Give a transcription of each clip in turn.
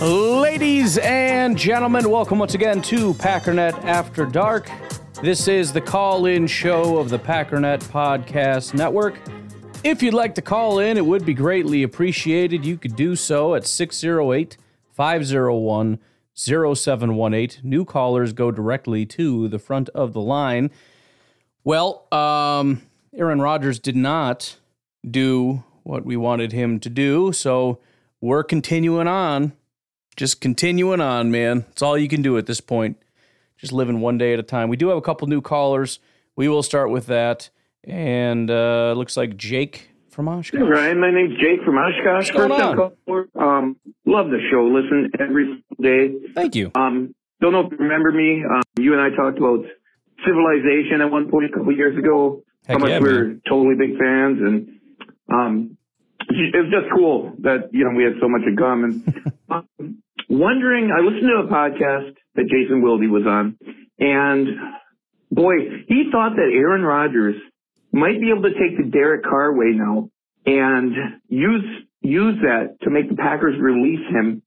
Ladies and gentlemen, welcome once again to Packernet After Dark. This is the call in show of the Packernet Podcast Network. If you'd like to call in, it would be greatly appreciated. You could do so at 608 501 0718. New callers go directly to the front of the line. Well, um, Aaron Rodgers did not do what we wanted him to do, so we're continuing on. Just continuing on, man. It's all you can do at this point. Just living one day at a time. We do have a couple new callers. We will start with that. And uh, looks like Jake from Oshkosh. Hey, Ryan, my name's Jake from Oshkosh. First time on? caller. Um, love the show. Listen every day. Thank you. Um, don't know if you remember me. Um, you and I talked about civilization at one point a couple years ago. Heck how much yeah, we were totally big fans, and um, it was just cool that you know we had so much in common. um, wondering, I listened to a podcast that Jason Wilde was on, and boy, he thought that Aaron Rodgers might be able to take the Derek Carr way now and use use that to make the Packers release him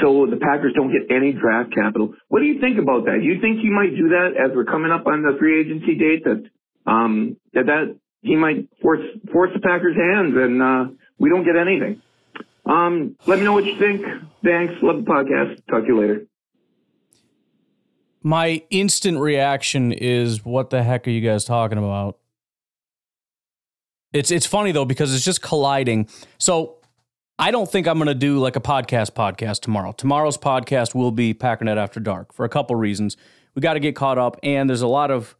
so the Packers don't get any draft capital. What do you think about that? You think he might do that as we're coming up on the free agency date that um that that he might force force the Packers' hands and uh we don't get anything? Um let me know what you think. Thanks. Love the podcast. Talk to you later. My instant reaction is, "What the heck are you guys talking about?" It's it's funny though because it's just colliding. So I don't think I'm going to do like a podcast podcast tomorrow. Tomorrow's podcast will be Packernet After Dark for a couple reasons. We got to get caught up, and there's a lot of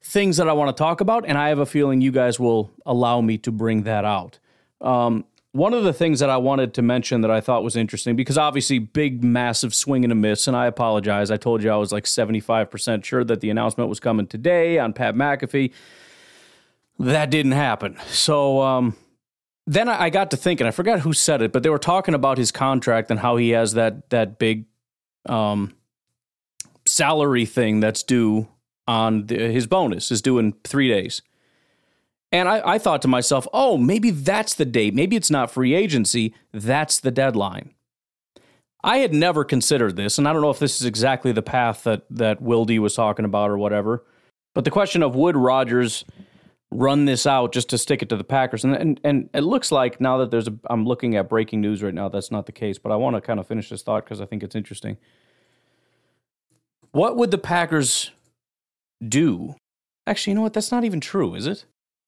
things that I want to talk about, and I have a feeling you guys will allow me to bring that out. Um, one of the things that I wanted to mention that I thought was interesting, because obviously, big, massive swing and a miss, and I apologize. I told you I was like 75% sure that the announcement was coming today on Pat McAfee. That didn't happen. So, um, then I got to thinking, I forgot who said it, but they were talking about his contract and how he has that that big um, salary thing that's due on the, his bonus is due in three days. And I, I thought to myself, oh, maybe that's the date. Maybe it's not free agency. That's the deadline. I had never considered this, and I don't know if this is exactly the path that that Wilde was talking about or whatever. But the question of would Rodgers run this out just to stick it to the Packers. And and, and it looks like now that there's a I'm looking at breaking news right now, that's not the case, but I want to kind of finish this thought because I think it's interesting. What would the Packers do? Actually, you know what? That's not even true, is it?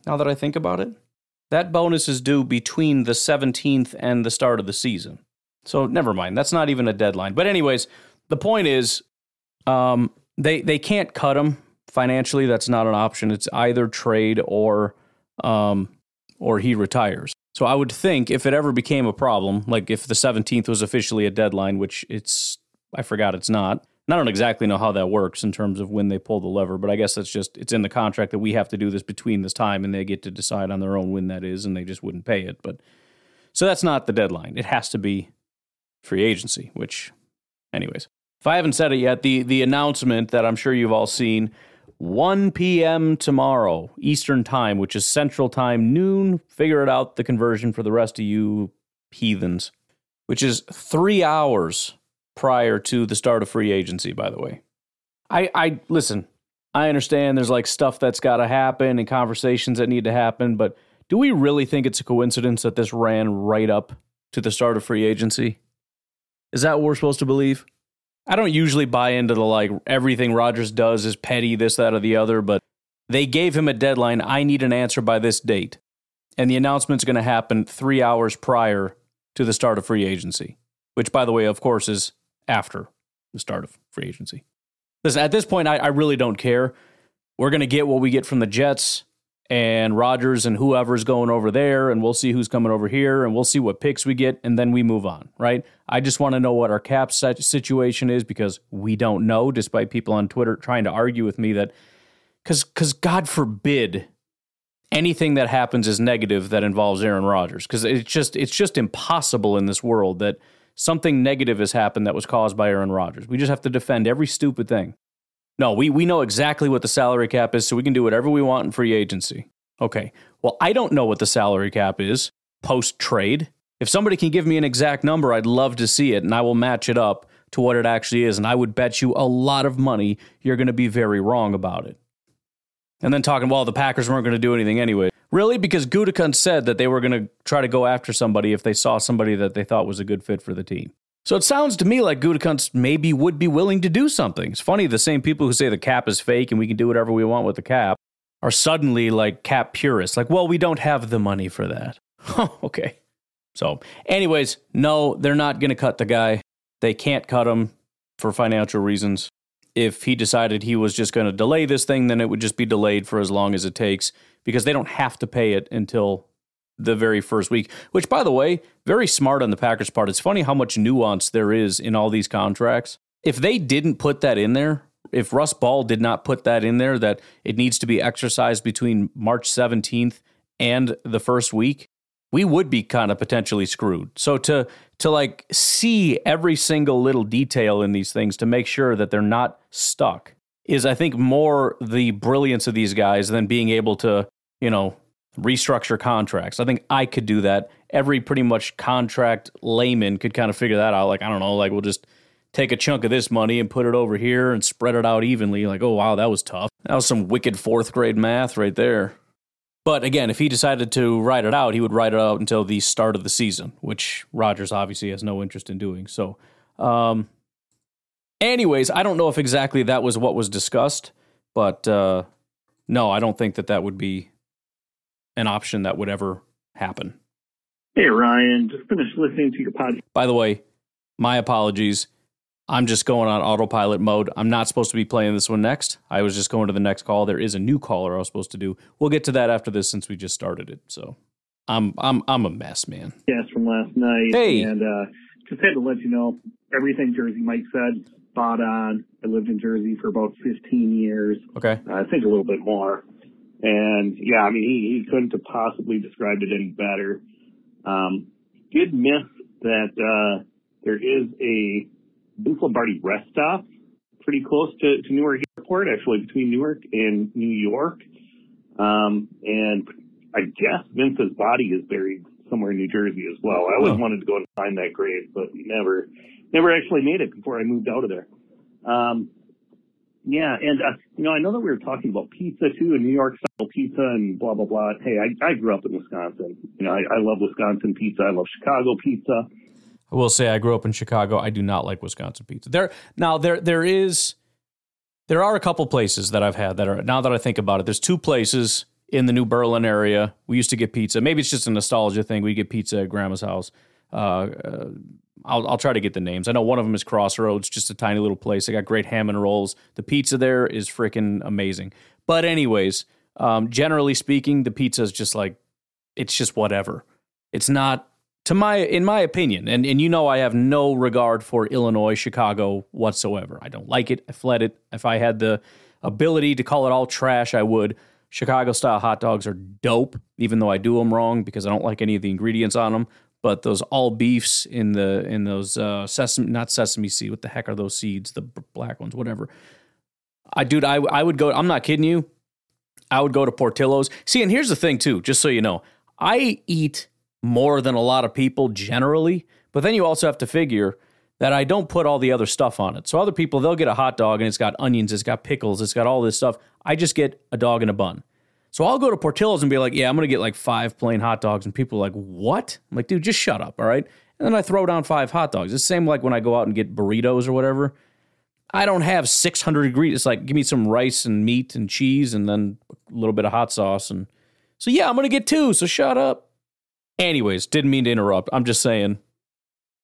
Now that I think about it, that bonus is due between the 17th and the start of the season. So never mind. That's not even a deadline. But anyways, the point is, um, they they can't cut him financially. That's not an option. It's either trade or um, or he retires. So I would think if it ever became a problem, like if the 17th was officially a deadline, which it's I forgot it's not. And I don't exactly know how that works in terms of when they pull the lever, but I guess that's just it's in the contract that we have to do this between this time and they get to decide on their own when that is and they just wouldn't pay it. But so that's not the deadline. It has to be free agency, which anyways. If I haven't said it yet, the the announcement that I'm sure you've all seen 1 p.m. tomorrow, Eastern Time, which is Central Time, noon. Figure it out, the conversion for the rest of you heathens, which is three hours prior to the start of free agency, by the way. I, I listen, I understand there's like stuff that's got to happen and conversations that need to happen, but do we really think it's a coincidence that this ran right up to the start of free agency? Is that what we're supposed to believe? I don't usually buy into the like everything Rodgers does is petty, this, that, or the other, but they gave him a deadline. I need an answer by this date. And the announcement's going to happen three hours prior to the start of free agency, which, by the way, of course, is after the start of free agency. Listen, at this point, I, I really don't care. We're going to get what we get from the Jets, and Rodgers and whoever's going over there, and we'll see who's coming over here, and we'll see what picks we get, and then we move on, right? I just want to know what our cap situation is because we don't know, despite people on Twitter trying to argue with me that, because because God forbid anything that happens is negative that involves Aaron Rodgers, because it's just it's just impossible in this world that something negative has happened that was caused by Aaron Rodgers. We just have to defend every stupid thing. No, we, we know exactly what the salary cap is, so we can do whatever we want in free agency. Okay. Well, I don't know what the salary cap is post trade. If somebody can give me an exact number, I'd love to see it, and I will match it up to what it actually is. And I would bet you a lot of money you're going to be very wrong about it. And then talking, well, the Packers weren't going to do anything anyway. Really? Because Gutekunst said that they were going to try to go after somebody if they saw somebody that they thought was a good fit for the team. So it sounds to me like Gutekunst maybe would be willing to do something. It's funny, the same people who say the cap is fake and we can do whatever we want with the cap are suddenly like cap purists. Like, well, we don't have the money for that. Oh, okay. So, anyways, no, they're not going to cut the guy. They can't cut him for financial reasons. If he decided he was just going to delay this thing, then it would just be delayed for as long as it takes because they don't have to pay it until the very first week, which, by the way, very smart on the Packers' part. It's funny how much nuance there is in all these contracts. If they didn't put that in there, if Russ Ball did not put that in there, that it needs to be exercised between March 17th and the first week, we would be kind of potentially screwed. So to to like see every single little detail in these things to make sure that they're not stuck is I think more the brilliance of these guys than being able to, you know, restructure contracts. I think I could do that. Every pretty much contract layman could kind of figure that out. Like, I don't know, like we'll just take a chunk of this money and put it over here and spread it out evenly. Like, oh, wow, that was tough. That was some wicked fourth grade math right there. But again, if he decided to write it out, he would write it out until the start of the season, which Rodgers obviously has no interest in doing. So, um, anyways, I don't know if exactly that was what was discussed, but uh, no, I don't think that that would be an option that would ever happen. Hey, Ryan, just finished listening to your podcast. By the way, my apologies. I'm just going on autopilot mode. I'm not supposed to be playing this one next. I was just going to the next call. There is a new caller I was supposed to do. We'll get to that after this since we just started it. So I'm I'm I'm a mess, man. Yes, from last night. Hey. And uh, just had to let you know everything Jersey Mike said, spot on. I lived in Jersey for about 15 years. Okay. I think a little bit more. And yeah, I mean, he, he couldn't have possibly described it any better. Um, did miss that uh, there is a Vince Lombardi rest stop pretty close to, to Newark Airport, actually between Newark and New York. Um, and I guess Vince's body is buried somewhere in New Jersey as well. I always Oh. wanted to go and find that grave, but never, never actually made it before I moved out of there. Um, yeah, and uh, you know, I know that we were talking about pizza too, and New York style pizza and blah blah blah. Hey, I, I grew up in Wisconsin. You know, I, I love Wisconsin pizza. I love Chicago pizza. I will say I grew up in Chicago. I do not like Wisconsin pizza. There now there there is there are a couple places that I've had that are now that I think about it. There's two places in the New Berlin area. We used to get pizza. Maybe it's just a nostalgia thing. We get pizza at grandma's house. Uh, uh, I'll, I'll try to get the names. I know one of them is Crossroads, just a tiny little place. They got great ham and rolls. The pizza there is freaking amazing. But anyways, um, generally speaking, the pizza is just like it's just whatever. It's not to my in my opinion, and, and you know I have no regard for Illinois, Chicago whatsoever. I don't like it. I fled it. If I had the ability to call it all trash, I would. Chicago style hot dogs are dope, even though I do them wrong because I don't like any of the ingredients on them. But those all beefs in the in those uh, sesame not sesame seed. What the heck are those seeds? The black ones, whatever. I dude, I I would go. I'm not kidding you. I would go to Portillo's. See, and here's the thing too, just so you know, I eat more than a lot of people generally, but then you also have to figure that I don't put all the other stuff on it. So other people they'll get a hot dog and it's got onions, it's got pickles, it's got all this stuff. I just get a dog and a bun. So I'll go to Portillo's and be like, "Yeah, I'm to get like 5 plain hot dogs." And people are like, "What?" I'm like, "Dude, just shut up, all right?" And then I throw down 5 hot dogs. It's the same like when I go out and get burritos or whatever. I don't have 600 ingredients. It's like, give me some rice and meat and cheese and then a little bit of hot sauce. And so, yeah, I'm going to get two. So shut up. Anyways, didn't mean to interrupt. I'm just saying,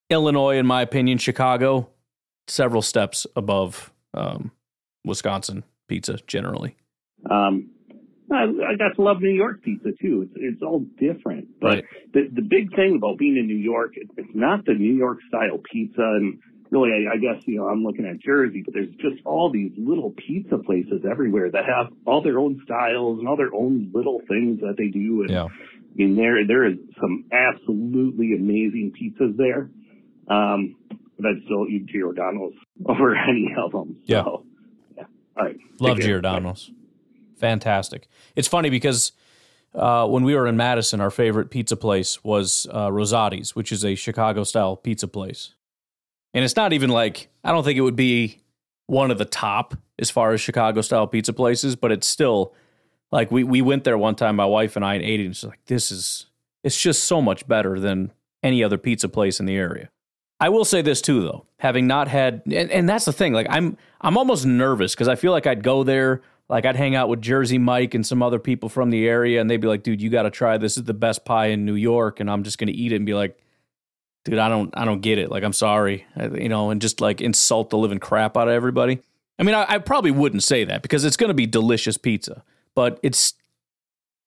Illinois, in my opinion, Chicago, several steps above um, Wisconsin pizza generally. Um, I, I got to love New York pizza too. It's it's all different. But Right. the the big thing about being in New York, it, it's not the New York style pizza, and really, I, I guess you know I'm looking at Jersey, but there's just all these little pizza places everywhere that have all their own styles and all their own little things that they do. And Yeah. I mean, there there is some absolutely amazing pizzas there. Um, but I'd still eat Giordano's over any of them. Yeah. So, yeah. All right. Love Take care. Fantastic. It's funny because uh, when we were in Madison, our favorite pizza place was uh, Rosati's, which is a Chicago style pizza place. And it's not even like, I don't think it would be one of the top as far as Chicago style pizza places, but it's still like we, we went there one time, my wife and I, and ate it. And it's like, this is, it's just so much better than any other pizza place in the area. I will say this too, though, having not had, and, and that's the thing. Like I'm, I'm almost nervous because I feel like I'd go there, like I'd hang out with Jersey Mike and some other people from the area, and they'd be like, "Dude, you got to try this. is the best pie in New York," and I'm just gonna eat it and be like, "Dude, I don't, I don't get it. Like, I'm sorry, I- you know," and just like insult the living crap out of everybody. I mean, I, I probably wouldn't say that because it's gonna be delicious pizza, but it's,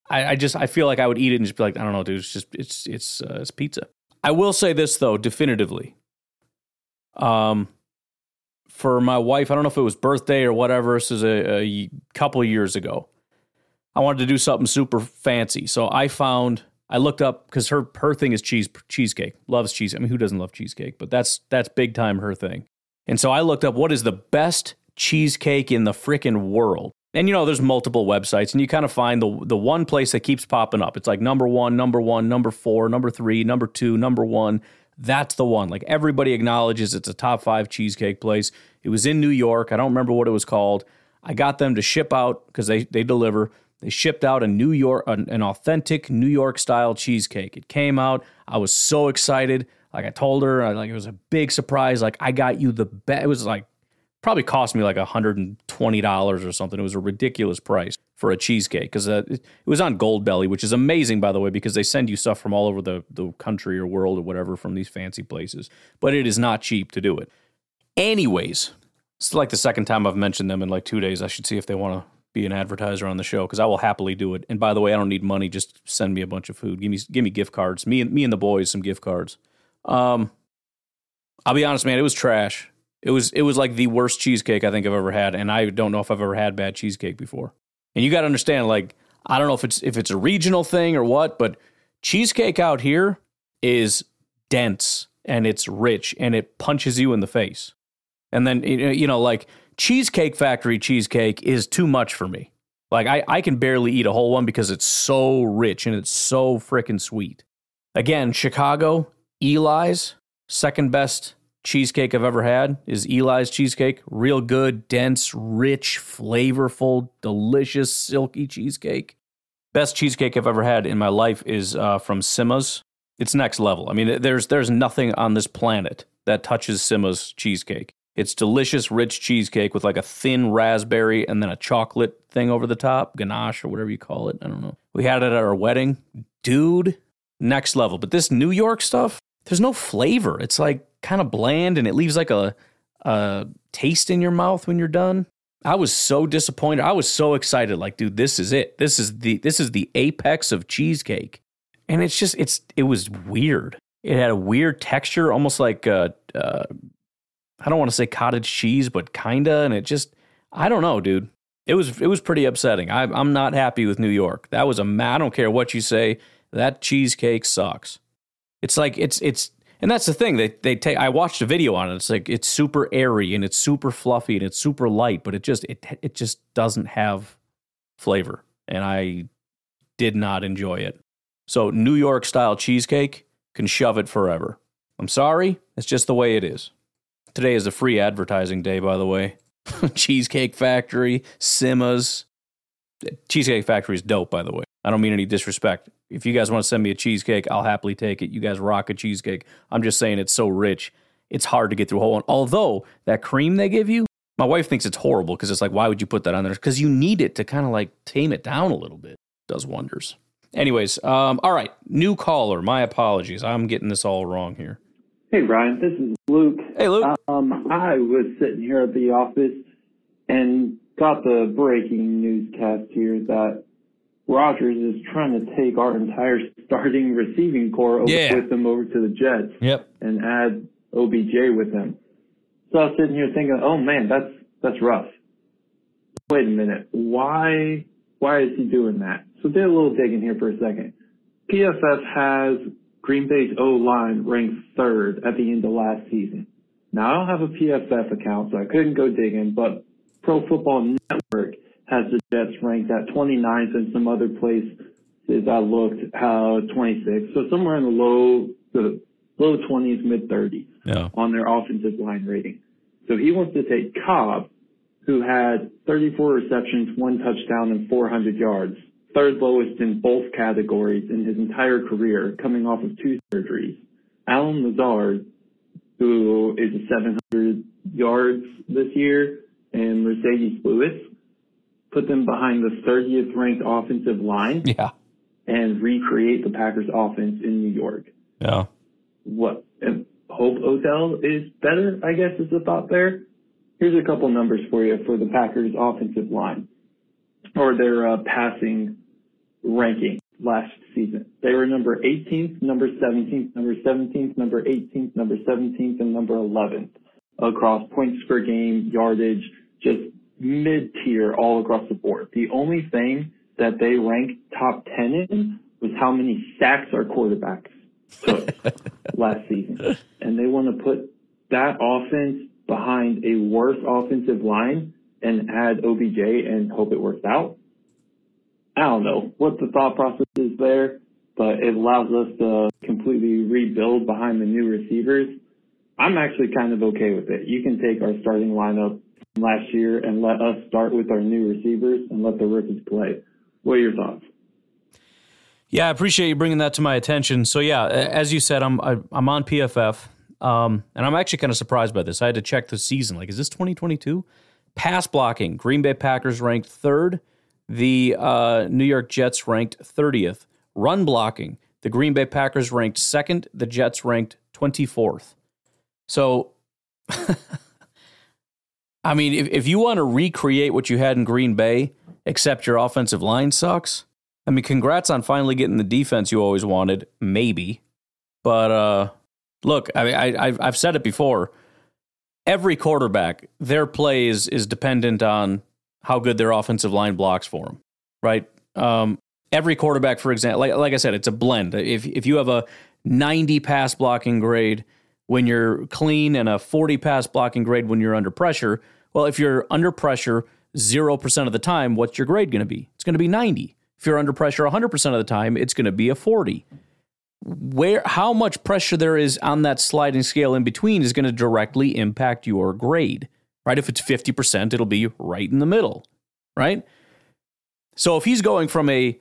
I, I just, I feel like I would eat it and just be like, I don't know, dude, it's just, it's, it's, uh, it's pizza. I will say this though, definitively. Um, for my wife, I don't know if it was birthday or whatever. This is a, a couple years ago. I wanted to do something super fancy, so I found I looked up because her her thing is cheese cheesecake. Loves cheese. I mean, who doesn't love cheesecake? But that's that's big time her thing. And so I looked up what is the best cheesecake in the frickin' world. And you know, there's multiple websites, and you kind of find the the one place that keeps popping up. It's like number one, number one, number four, number three, number two, number one. That's the one. Like everybody acknowledges it's a top five cheesecake place. It was in New York. I don't remember what it was called. I got them to ship out because they they deliver. They shipped out a New York, an, an authentic New York style cheesecake. It came out. I was so excited. Like I told her, I, like it was a big surprise. Like I got you the best. It was like probably cost me like $120 or something. It was a ridiculous price for a cheesecake because uh, it, was on Goldbelly, which is amazing, by the way, because they send you stuff from all over the, the country or world or whatever from these fancy places. But it is not cheap to do it. Anyways, it's like the second time I've mentioned them in like two days. I should see if they want to be an advertiser on the show because I will happily do it. And by the way, I don't need money. Just send me a bunch of food. Give me give me gift cards. Me and me and the boys some gift cards. Um, I'll be honest, man. It was trash. It was it was like the worst cheesecake I think I've ever had, and I don't know if I've ever had bad cheesecake before. And you got to understand, like I don't know if it's if it's a regional thing or what, but cheesecake out here is dense and it's rich and it punches you in the face. And then you know- like Cheesecake Factory cheesecake is too much for me. Like I, I can barely eat a whole one because it's so rich and it's so freaking sweet. Again, Chicago, Eli's, second best cheesecake I've ever had is Eli's cheesecake. Real good, dense, rich, flavorful, delicious, silky cheesecake. Best cheesecake I've ever had in my life is uh, from Simma's. It's next level. I mean, there's there's nothing on this planet that touches Simma's cheesecake. It's delicious, rich cheesecake with like a thin raspberry and then a chocolate thing over the top, ganache or whatever you call it. I don't know. We had it at our wedding. Dude, next level. But this New York stuff, there's no flavor. It's like kind of bland and it leaves like a, a taste in your mouth when you're done. I was so disappointed. I was so excited. Like, dude, this is it. This is the this is the apex of cheesecake. And it's just it's it was weird. It had a weird texture, almost like uh, uh I don't want to say cottage cheese, but kinda. And it just I don't know, dude. It was it was pretty upsetting. I, I'm not happy with New York. That was a I don't care what you say. That cheesecake sucks. It's like it's it's and that's the thing. They they take I watched a video on it. It's like it's super airy and it's super fluffy and it's super light, but it just it it just doesn't have flavor. And I did not enjoy it. So New York style cheesecake can shove it forever. I'm sorry, it's just the way it is. Today is a free advertising day, by the way. Cheesecake Factory, Simmas. Cheesecake Factory is dope, by the way. I don't mean any disrespect. If you guys want to send me a cheesecake, I'll happily take it. You guys rock a cheesecake. I'm just saying it's so rich, it's hard to get through a whole one. Although that cream they give you, my wife thinks it's horrible because it's like, why would you put that on there? Because you need it to kind of like tame it down a little bit. does wonders. Anyways, um, all right, new caller. My apologies. I'm getting this all wrong here. Hey, Brian, this is Luke. Hey, Luke. Um, I was sitting here at the office and got the breaking newscast here that Rodgers is trying to take our entire starting receiving corps over, Yeah. with them over to the Jets Yep. and add OBJ with them. So I was sitting here thinking, oh man, that's that's rough. Wait a minute, why why is he doing that? So did a little digging here for a second. PFF has Green Bay's O line ranked third at the end of last season. Now I don't have a PFF account, so I couldn't go digging, but Pro Football Network has the Jets ranked at 29th and some other places I looked how 26. So somewhere in the low the low 20s, mid 30s Yeah. on their offensive line rating. So he wants to take Cobb, who had 34 receptions, one touchdown, and 400 yards, third lowest in both categories in his entire career, coming off of two surgeries. Allen Lazard, who is a 700 yards this year, and Marcedes Lewis, put them behind the 30th ranked offensive line Yeah. and recreate the Packers offense in New York Yeah. what and hope Odell is better, I guess is the thought there. Here's a couple numbers for you for the Packers offensive line or their uh, passing ranking last season. They were number 18th, number 17th, number 17th, number 18th, number 17th, and number 11th across points per game, yardage, just mid tier all across the board. The only thing that they ranked top 10 in was how many sacks our quarterbacks took last season. And they want to put that offense behind a worse offensive line and add OBJ and hope it works out. I don't know what the thought process is there, but it allows us to completely rebuild behind the new receivers. I'm actually kind of okay with it. You can take our starting lineup last year and let us start with our new receivers and let the rookies play. What are your thoughts? Yeah, I appreciate you bringing that to my attention. So yeah, as you said, I'm I'm on PFF, um, and I'm actually kind of surprised by this. I had to check the season. Like, is this 2022? Pass blocking, Green Bay Packers ranked third. The uh, New York Jets ranked 30th. Run blocking, the Green Bay Packers ranked second. The Jets ranked 24th. So, I mean, if, if you want to recreate what you had in Green Bay, except your offensive line sucks, I mean, congrats on finally getting the defense you always wanted, maybe. But uh, look, I mean, I, I've, I've said it before. Every quarterback, their play is, is dependent on how good their offensive line blocks for them, right? Um, every quarterback, for example, like, like I said, it's a blend. If, if you have a 90 pass blocking grade when you're clean and a 40 pass blocking grade when you're under pressure, well, if you're under pressure 0% of the time, what's your grade going to be? It's going to be 90. If you're under pressure 100% of the time, it's going to be a 40. Where how much pressure there is on that sliding scale in between is going to directly impact your grade. Right? If it's 50%, it'll be right in the middle, right? So if he's going from a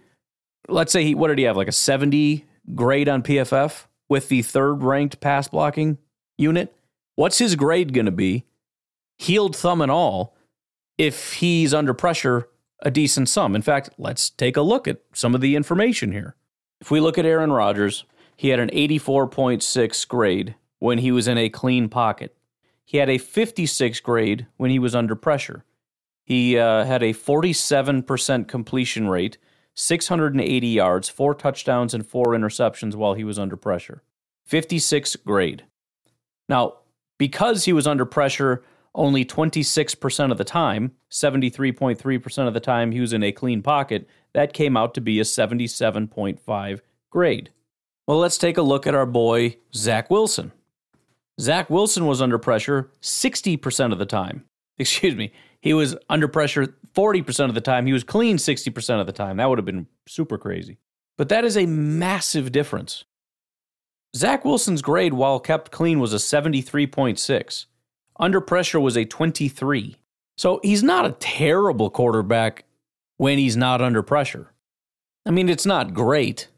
let's say he what did he have like a 70 grade on PFF with the third ranked pass blocking unit, what's his grade going to be? Healed thumb and all if he's under pressure a decent sum. In fact, let's take a look at some of the information here. If we look at Aaron Rodgers, he had an 84.6 grade when he was in a clean pocket. He had a 56 grade when he was under pressure. He uh, had a 47% completion rate, 680 yards, four touchdowns, and four interceptions while he was under pressure. 56 grade. Now, because he was under pressure only 26% of the time, 73.3% of the time he was in a clean pocket, that came out to be a 77.5 grade. Well, let's take a look at our boy, Zach Wilson. Zach Wilson was under pressure 60% of the time. Excuse me. He was under pressure 40% of the time. He was clean 60% of the time. That would have been super crazy. But that is a massive difference. Zach Wilson's grade, while kept clean, was a 73.6. Under pressure was a 23. So he's not a terrible quarterback when he's not under pressure. I mean, it's not great,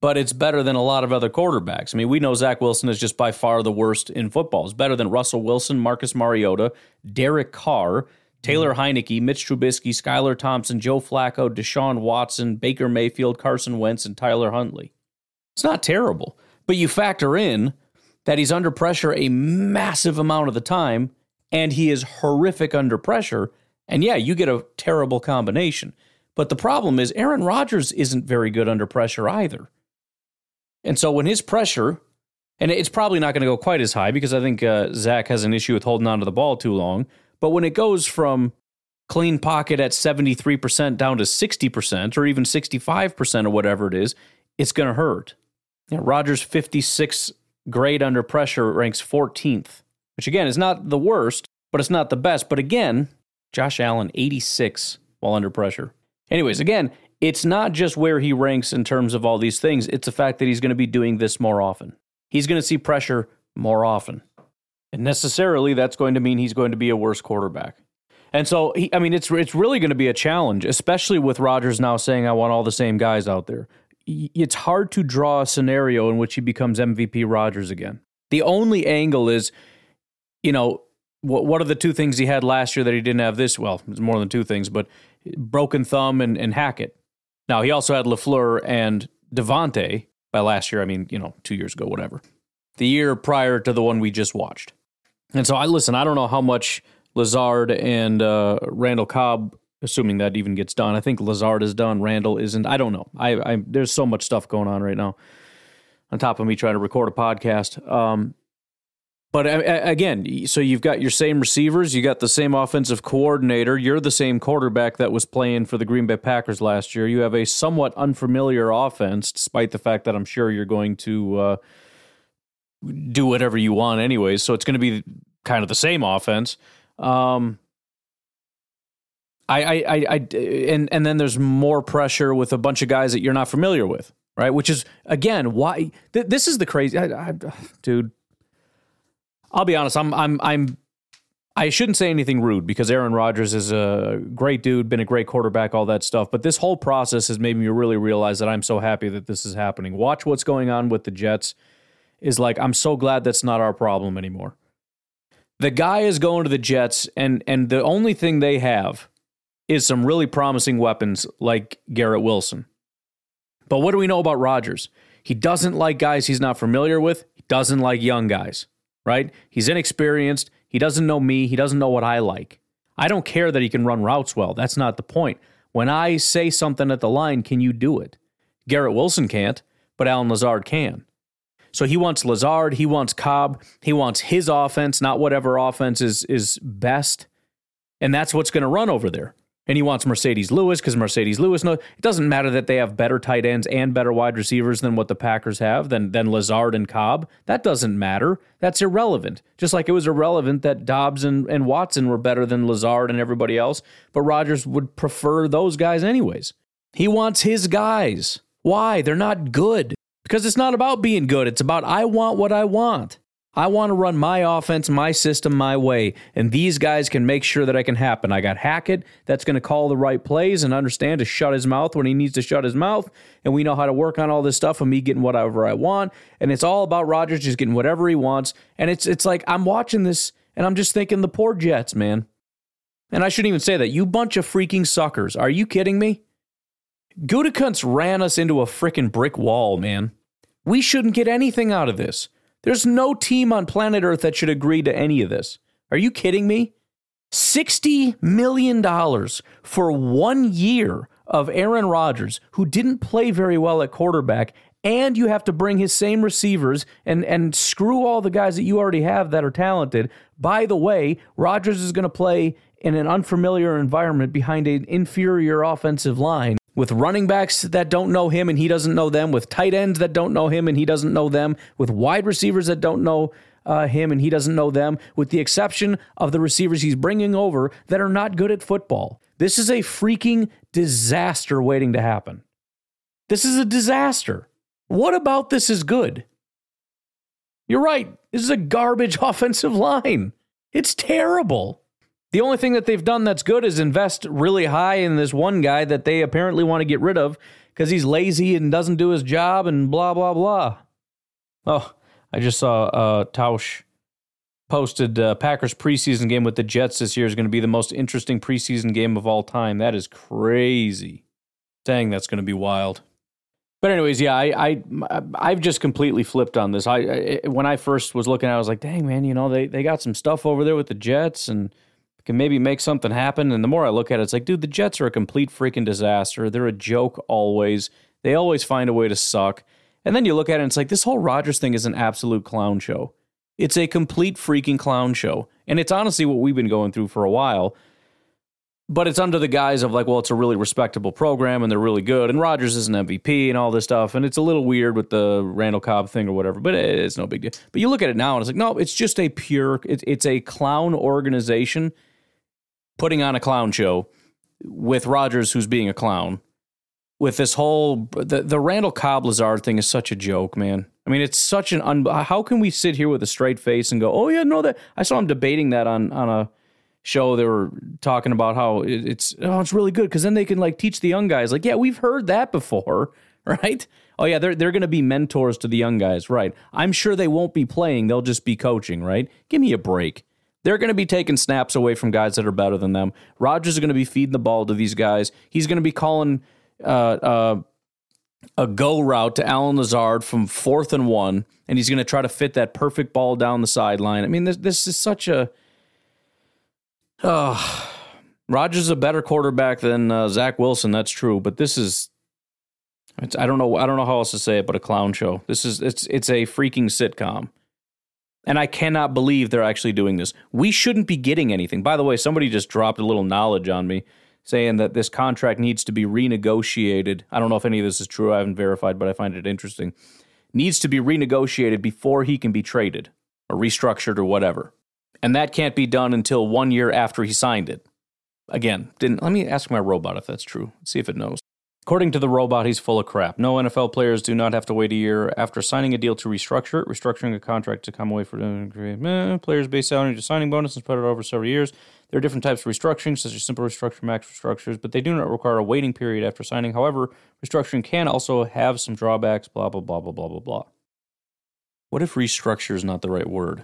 but it's better than a lot of other quarterbacks. I mean, we know Zach Wilson is just by far the worst in football. It's better than Russell Wilson, Marcus Mariota, Derek Carr, Taylor mm-hmm. Heinicke, Mitch Trubisky, Skylar Thompson, Joe Flacco, Deshaun Watson, Baker Mayfield, Carson Wentz, and Tyler Huntley. It's not terrible, but you factor in that he's under pressure a massive amount of the time and he is horrific under pressure. And yeah, you get a terrible combination. But the problem is Aaron Rodgers isn't very good under pressure either. And so when his pressure, and it's probably not going to go quite as high because I think uh, Zach has an issue with holding on to the ball too long. But when it goes from clean pocket at 73% down to 60% or even 65% or whatever it is, it's going to hurt. Know, Rodgers 56 grade under pressure ranks 14th, which again is not the worst, but it's not the best. But again, Josh Allen 86 while under pressure. Anyways, again, it's not just where he ranks in terms of all these things, it's the fact that he's going to be doing this more often. He's going to see pressure more often. And necessarily, that's going to mean he's going to be a worse quarterback. And so, he, I mean, it's it's really going to be a challenge, especially with Rodgers now saying, "I want all the same guys out there." It's hard to draw a scenario in which he becomes MVP Rodgers again. The only angle is, you know, what what are the two things he had last year that he didn't have this? Well, it's more than two things, but broken thumb and, and Hackett. Now he also had LaFleur and Davante. By last year, I mean you know two years ago, whatever. The year prior to the one we just watched. And so I listen. I don't know how much Lazard and uh, Randall Cobb, assuming that even gets done. I think Lazard is done. Randall isn't. I don't know. I, I there's so much stuff going on right now. On top of me trying to record a podcast. Um, but again, so you've got your same receivers, you got the same offensive coordinator, you're the same quarterback that was playing for the Green Bay Packers last year. You have a somewhat unfamiliar offense, despite the fact that I'm sure you're going to uh, do whatever you want anyways. So it's going to be kind of the same offense. Um, I, I, I, I, and and then there's more pressure with a bunch of guys that you're not familiar with, right? Which is again why th- this is the crazy, I, I, dude. I'll be honest. I'm I'm I'm I shouldn't say anything rude because Aaron Rodgers is a great dude, been a great quarterback, all that stuff. But this whole process has made me really realize that I'm so happy that this is happening. Watch what's going on with the Jets. Is like I'm so glad that's not our problem anymore. The guy is going to the Jets, and and the only thing they have is some really promising weapons like Garrett Wilson. But what do we know about Rodgers? He doesn't like guys he's not familiar with. He doesn't like young guys right? He's inexperienced. He doesn't know me. He doesn't know what I like. I don't care that he can run routes well. That's not the point. When I say something at the line, can you do it? Garrett Wilson can't, but Allen Lazard can. So he wants Lazard, he wants Cobb, he wants his offense, not whatever offense is is best. And that's what's going to run over there and he wants Marcedes Lewis because Marcedes Lewis No, it doesn't matter that they have better tight ends and better wide receivers than what the Packers have than than Lazard and Cobb. That doesn't matter. That's irrelevant. Just like it was irrelevant that Doubs and, and Watson were better than Lazard and everybody else, but Rodgers would prefer those guys anyways. He wants his guys. Why? They're not good. Because it's not about being good. It's about I want what I want. I want to run my offense, my system, my way, and these guys can make sure that I can happen. I got Hackett that's going to call the right plays and understand to shut his mouth when he needs to shut his mouth, and we know how to work on all this stuff and me getting whatever I want. And it's all about Rodgers just getting whatever he wants. And it's it's like I'm watching this and I'm just thinking the poor Jets, man. And I shouldn't even say that. You bunch of freaking suckers. Are you kidding me? Gutekunst ran us into a freaking brick wall, man. We shouldn't get anything out of this. There's no team on planet Earth that should agree to any of this. Are you kidding me? $60 million for one year of Aaron Rodgers, who didn't play very well at quarterback, and you have to bring his same receivers and, and screw all the guys that you already have that are talented. By the way, Rodgers is going to play in an unfamiliar environment behind an inferior offensive line with running backs that don't know him and he doesn't know them, with tight ends that don't know him and he doesn't know them, with wide receivers that don't know uh, him and he doesn't know them, with the exception of the receivers he's bringing over that are not good at football. This is a freaking disaster waiting to happen. This is a disaster. What about this is good? You're right. This is a garbage offensive line. It's terrible. The only thing that they've done that's good is invest really high in this one guy that they apparently want to get rid of because he's lazy and doesn't do his job and blah, blah, blah. Oh, I just saw uh, Tausch posted uh, Packers preseason game with the Jets this year is going to be the most interesting preseason game of all time. That is crazy. Dang, that's going to be wild. But anyways, yeah, I, I I've just completely flipped on this. I, I when I first was looking, at I was like, dang man, you know they they got some stuff over there with the Jets and can maybe make something happen. And the more I look at it, it's like, dude, the Jets are a complete freaking disaster. They're a joke always. They always find a way to suck. And then you look at it and it's like, this whole Rodgers thing is an absolute clown show. It's a complete freaking clown show. And it's honestly what we've been going through for a while. But it's under the guise of like, well, it's a really respectable program and they're really good. And Rodgers is an MVP and all this stuff. And it's a little weird with the Randall Cobb thing or whatever, but it's no big deal. But you look at it now and it's like, no, it's just a pure, it, it's a clown organization putting on a clown show with Rodgers, who's being a clown. With this whole the the Randall Cobb Lazard thing is such a joke, man. I mean, it's such an un. How can we sit here with a straight face and go, "Oh yeah, no, that I saw him debating that on on a show. They were talking about how it, it's oh, it's really good because then they can like teach the young guys. Like, yeah, we've heard that before, right? Oh yeah, they're they're to be mentors to the young guys, right? I'm sure they won't be playing; they'll just be coaching, right? Give me a break. They're going to be taking snaps away from guys that are better than them. Rodgers is going to be feeding the ball to these guys. He's going to be calling uh, uh, a go route to Allen Lazard from fourth and one, and he's going to try to fit that perfect ball down the sideline. I mean, this this is such a. Oh, Rodgers is a better quarterback than uh, Zach Wilson. That's true, but this is. I don't know. I don't know how else to say it, but a clown show. This is it's it's a freaking sitcom. And I cannot believe they're actually doing this. We shouldn't be getting anything. By the way, somebody just dropped a little knowledge on me saying that this contract needs to be renegotiated. I don't know if any of this is true. I haven't verified, but I find it interesting. Needs to be renegotiated before he can be traded or restructured or whatever. And that can't be done until one year after he signed it. Again, didn't let me ask my robot if that's true. See if it knows. According to the robot, he's full of crap. No NFL players do not have to wait a year after signing a deal to restructure it. Restructuring a contract to come away eh, players' base salary to signing bonus and spread it over several years. There are different types of restructuring, such as simple restructure, max restructures, but they do not require a waiting period after signing. However, restructuring can also have some drawbacks. Blah blah blah blah blah blah blah. What if restructure is not the right word?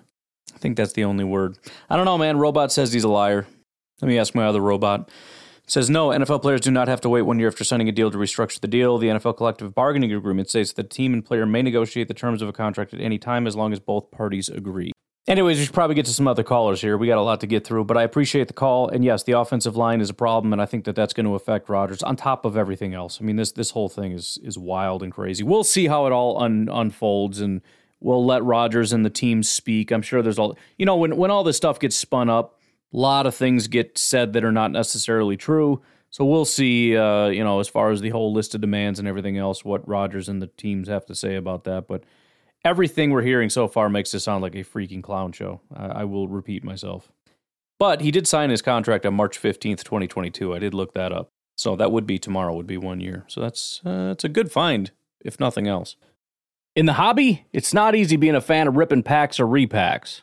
I think that's the only word. I don't know, man. Robot says he's a liar. Let me ask my other robot says no, NFL players do not have to wait one year after signing a deal to restructure the deal. The NFL collective bargaining agreement states that the team and player may negotiate the terms of a contract at any time as long as both parties agree. Anyways, we should probably get to some other callers here. We got a lot to get through, but I appreciate the call. And yes, the offensive line is a problem, and I think that that's going to affect Rodgers on top of everything else. I mean, this this whole thing is is wild and crazy. We'll see how it all un, unfolds, and we'll let Rodgers and the team speak. I'm sure there's all you know when when all this stuff gets spun up a lot of things get said that are not necessarily true. So we'll see, uh, you know, as far as the whole list of demands and everything else, what Rodgers and the teams have to say about that. But everything we're hearing so far makes it sound like a freaking clown show. I, I will repeat myself. But he did sign his contract on March 15th, 2022. I did look that up. So that would be tomorrow, would be one year. So that's, uh, that's a good find, if nothing else. In the hobby, it's not easy being a fan of ripping packs or repacks.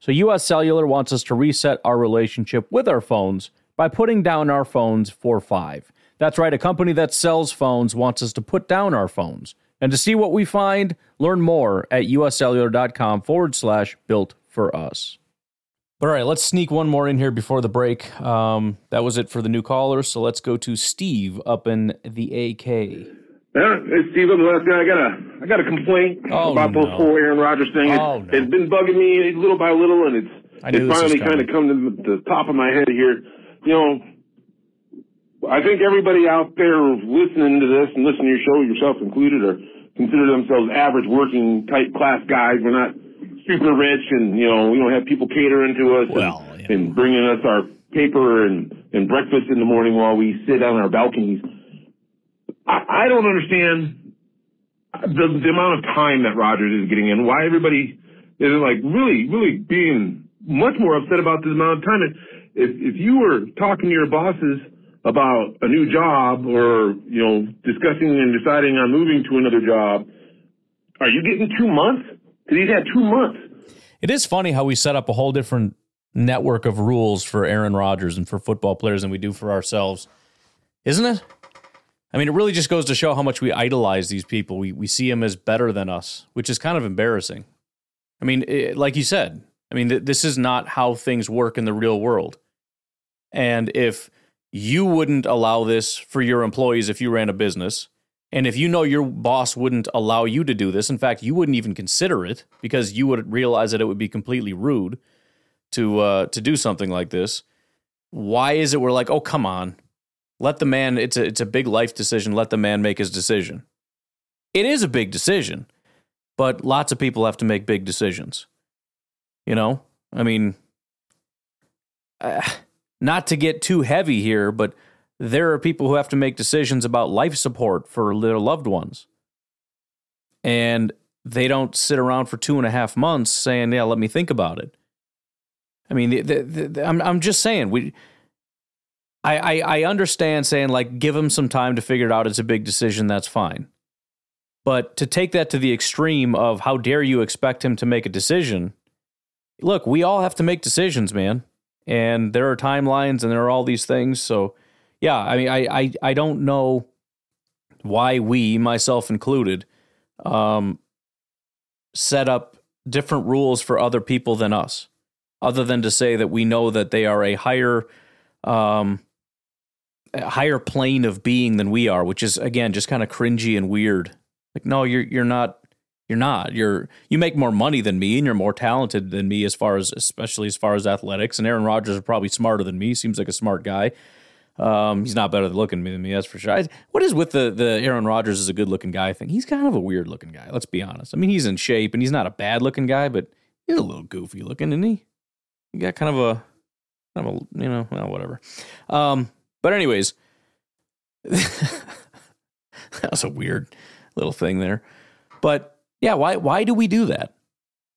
So, US Cellular wants us to reset our relationship with our phones by putting down our phones for five. That's right, a company that sells phones wants us to put down our phones. And to see what we find, learn more at uscellular.com forward slash built for us. All right, let's sneak one more in here before the break. Um, that was it for the new callers. So let's go to Steve up in the AK. Yeah, hey Steve, last. I got a, I got a complaint Oh, about no. those whole Aaron Rodgers thing. It's, Oh, no. it's been bugging me little by little, and it's it's finally kind of come to the top of my head here. You know, I think everybody out there listening to this and listening to your show, yourself included, are consider themselves average working type class guys. We're not super rich, and you know, we don't have people catering to us Well, and, and bringing us our paper and and breakfast in the morning while we sit on our balconies. I, I don't understand the, the amount of time that Rodgers is getting in. Why everybody isn't like really, really being much more upset about the amount of time. If if you were talking to your bosses about a new job or you know discussing and deciding on moving to another job, are you getting two months? Because he's had two months. It is funny how we set up a whole different network of rules for Aaron Rodgers and for football players than we do for ourselves, isn't it? I mean, it really just goes to show how much we idolize these people. We we see them as better than us, which is kind of embarrassing. I mean, it, like you said, I mean, th- this is not how things work in the real world. And if you wouldn't allow this for your employees if you ran a business, and if you know your boss wouldn't allow you to do this, in fact, you wouldn't even consider it because you would realize that it would be completely rude to uh, to do something like this. Why is it we're like, oh come on, let the man? It's a it's a big life decision. Let the man make his decision. It is a big decision, but lots of people have to make big decisions. You know, I mean, uh, not to get too heavy here, but there are people who have to make decisions about life support for their loved ones. And they don't sit around for two and a half months saying, "Yeah, let me think about it." I mean, the, the, the, I'm I'm just saying we. I, I I understand saying like give him some time to figure it out. It's a big decision. That's fine. But to take that to the extreme of how dare you expect him to make a decision? Look, we all have to make decisions, man, and there are timelines and there are all these things. So, yeah, I mean, I I, I don't know why we, myself included, um, set up different rules for other people than us, other than to say that we know that they are a higher, um, higher plane of being than we are, which is again just kind of cringy and weird. Like, no, you're you're not. You're not. You're you make more money than me, and you're more talented than me as far as, especially as far as athletics. And Aaron Rodgers is probably smarter than me. Seems like a smart guy. Um, he's not better looking than me, that's for sure. I, what is with the the Aaron Rodgers is a good looking guy thing? He's kind of a weird looking guy. Let's be honest. I mean, he's in shape and he's not a bad looking guy, but he's a little goofy looking, isn't he? He got kind of a, kind of a you know, well, whatever. Um, but anyways, that was a weird little thing there. But yeah, why why do we do that?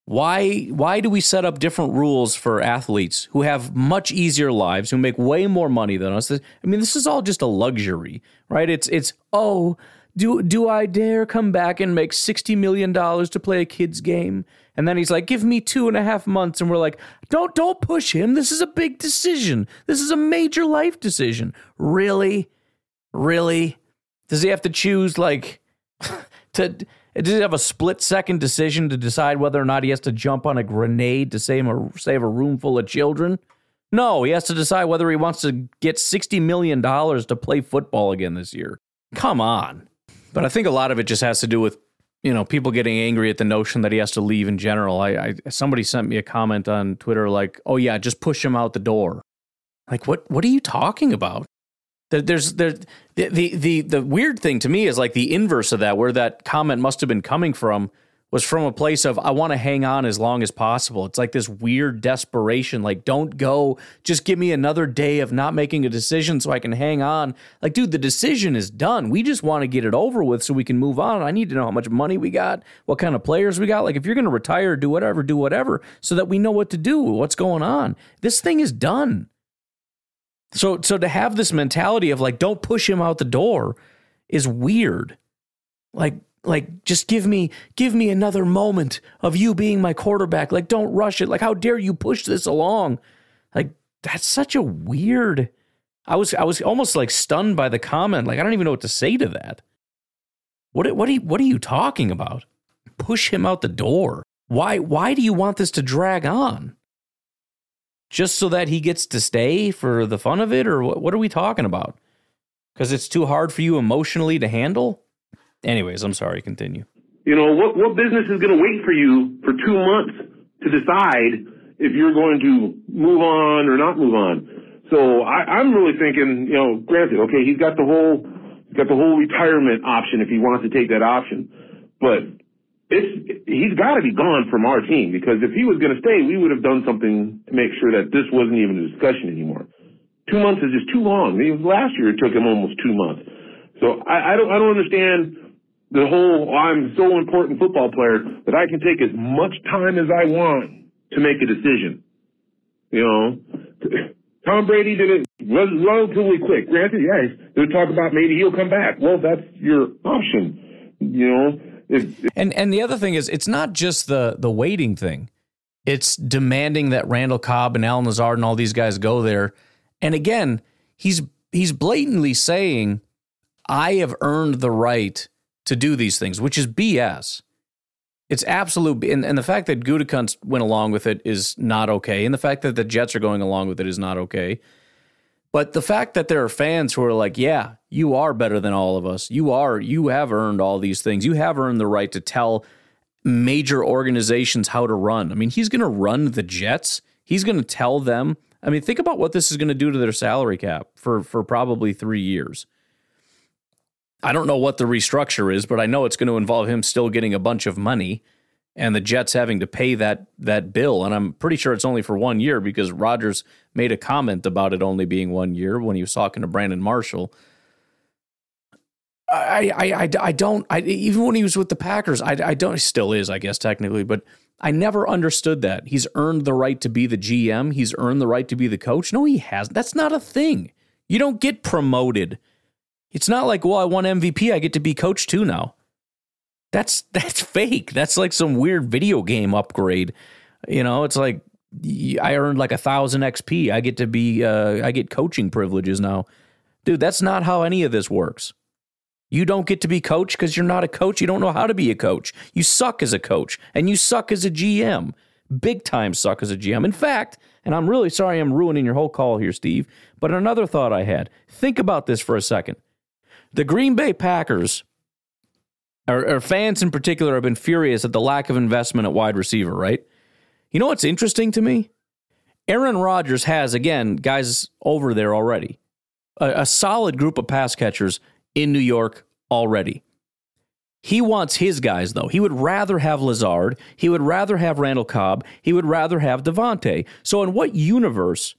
Why why do we set up different rules for athletes who have much easier lives, who make way more money than us? I mean, this is all just a luxury, right? It's it's oh, do do I dare come back and make sixty million dollars to play a kid's game? And then he's like, give me two and a half months, and we're like, don't don't push him. This is a big decision. This is a major life decision. Really, really, does he have to choose like to? Does he have a split second decision to decide whether or not he has to jump on a grenade to save a, save a room full of children? No, he has to decide whether he wants to get $60 million to play football again this year. Come on. But I think a lot of it just has to do with, you know, people getting angry at the notion that he has to leave in general. I, I somebody sent me a comment on Twitter like, "Oh yeah, just push him out the door." Like what what are you talking about? There- There's there the, the the the weird thing to me is like the inverse of that, where that comment must have been coming from was from a place of I want to hang on as long as possible. It's like this weird desperation, like don't go, just give me another day of not making a decision so I can hang on. Like, dude, the decision is done. We just want to get it over with so we can move on. I need to know how much money we got, what kind of players we got. Like, if you're going to retire, do whatever, do whatever, so that we know what to do, what's going on. This thing is done. So so to have this mentality of like don't push him out the door is weird. Like like just give me give me another moment of you being my quarterback. Like don't rush it. Like how dare you push this along? Like that's such a weird I was I was almost like stunned by the comment. Like I don't even know what to say to that. What what are you, what are you talking about? Push him out the door. Why why do you want this to drag on? Just so that he gets to stay for the fun of it or what what are we talking about? Cuz it's too hard for you emotionally to handle? Anyways, I'm sorry, continue. You know, what, what business is going to wait for you for two months to decide if you're going to move on or not move on? So I, I'm really thinking, you know, granted, okay, he's got the whole, he's got the whole retirement option if he wants to take that option, but it's, he's got to be gone from our team because if he was going to stay, we would have done something to make sure that this wasn't even a discussion anymore. Two months is just too long. I mean, last year it took him almost two months. So I, I don't, I don't understand the whole I'm so important football player that I can take as much time as I want to make a decision. You know, Tom Brady did it relatively quick. Granted, yes, they talk about maybe he'll come back. Well, that's your option. You know, and and the other thing is, it's not just the the waiting thing. It's demanding that Randall Cobb and Allen Lazard and all these guys go there. And again, he's he's blatantly saying, "I have earned the right." To do these things, which is BS. It's absolute, and, and the fact that Gutekunst went along with it is not okay, and the fact that the Jets are going along with it is not okay. But the fact that there are fans who are like, "Yeah, you are better than all of us. You are. You have earned all these things. You have earned the right to tell major organizations how to run." I mean, he's going to run the Jets. He's going to tell them. I mean, think about what this is going to do to their salary cap for for probably three years. I don't know what the restructure is, but I know it's going to involve him still getting a bunch of money and the Jets having to pay that that bill. And I'm pretty sure it's only for one year because Rodgers made a comment about it only being one year when he was talking to Brandon Marshall. I I I, I don't I, even when he was with the Packers I I don't he still is I guess technically but I never understood that. He's earned the right to be the GM he's earned the right to be the coach. No he hasn't. That's not a thing. You don't get promoted it's not like, well, I won MVP, I get to be coach too now. That's that's fake. That's like some weird video game upgrade. You know, it's like I earned like a thousand XP. I get to be uh, I get coaching privileges now. Dude, that's not how any of this works. You don't get to be coach because you're not a coach. You don't know how to be a coach. You suck as a coach and you suck as a GM. Big time suck as a GM. In fact, and I'm really sorry I'm ruining your whole call here, Steve, but another thought I had. Think about this for a second. The Green Bay Packers, or, or fans in particular, have been furious at the lack of investment at wide receiver, right? You know what's interesting to me? Aaron Rodgers has, again, guys over there already, a, a solid group of pass catchers in New York already. He wants his guys, though. He would rather have Lazard. He would rather have Randall Cobb. He would rather have Davante. So, in what universe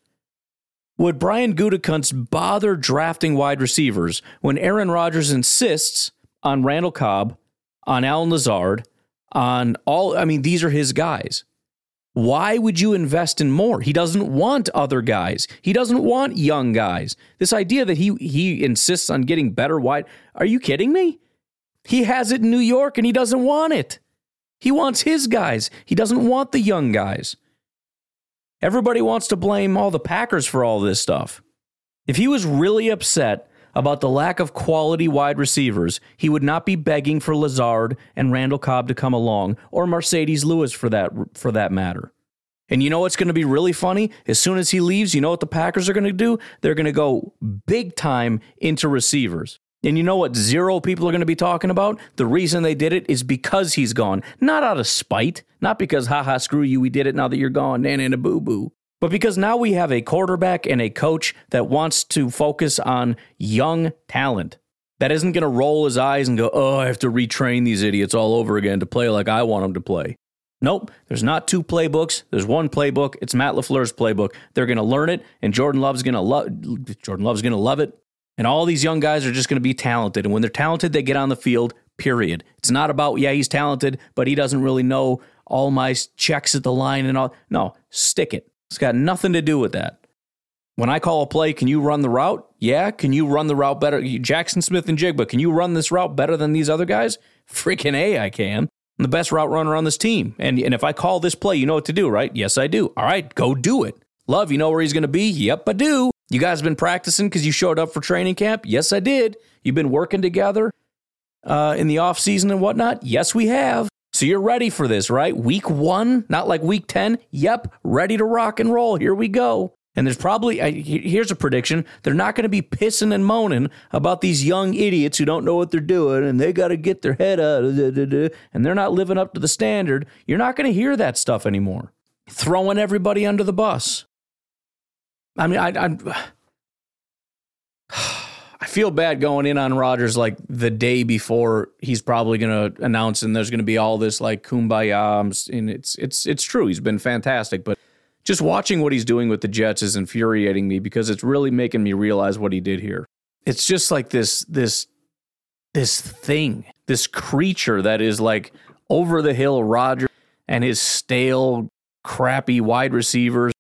would Brian Gutekunst bother drafting wide receivers when Aaron Rodgers insists on Randall Cobb, on Allen Lazard, on all? I mean, these are his guys. Why would you invest in more? He doesn't want other guys. He doesn't want young guys. This idea that he he insists on getting better wide. Are you kidding me? He has it in New York and he doesn't want it. He wants his guys. He doesn't want the young guys. Everybody wants to blame all the Packers for all this stuff. If he was really upset about the lack of quality wide receivers, he would not be begging for Lazard and Randall Cobb to come along, or Marcedes Lewis for that for that matter. And you know what's going to be really funny? As soon as he leaves, you know what the Packers are going to do? They're going to go big time into receivers. And you know what zero people are going to be talking about? The reason they did it is because he's gone. Not out of spite, not because, haha, screw you, we did it now that you're gone, and in a boo boo. But because now we have a quarterback and a coach that wants to focus on young talent. That isn't going to roll his eyes and go, oh, I have to retrain these idiots all over again to play like I want them to play. Nope, there's not two playbooks. There's one playbook. It's Matt LaFleur's playbook. They're going to learn it, and Jordan Love's going to love. Jordan Love's going to love it. And all these young guys are just going to be talented. And when they're talented, they get on the field, period. It's not about, yeah, he's talented, but he doesn't really know all my checks at the line and all. No, stick it. It's got nothing to do with that. When I call a play, can you run the route? Yeah. Can you run the route better? Jaxon Smith-Njigba, can you run this route better than these other guys? Freaking A, I can. I'm the best route runner on this team. And, and if I call this play, you know what to do, right? Yes, I do. All right, go do it. Love, you know where he's going to be? Yep, I do. You guys been practicing because you showed up for training camp? Yes, I did. You've been working together uh, in the off season and whatnot? Yes, we have. So you're ready for this, right? Week one, not like week 10. Yep, ready to rock and roll. Here we go. And there's probably, here's a prediction they're not going to be pissing and moaning about these young idiots who don't know what they're doing and they got to get their head out and they're not living up to the standard. You're not going to hear that stuff anymore. Throwing everybody under the bus. I mean, I, I, I feel bad going in on Rodgers like the day before he's probably going to announce, and there's going to be all this like kumbaya, um, and it's it's it's true. He's been fantastic, but just watching what he's doing with the Jets is infuriating me because it's really making me realize what he did here. It's just like this this this thing, this creature that is like over the hill Rodgers and his stale, crappy wide receivers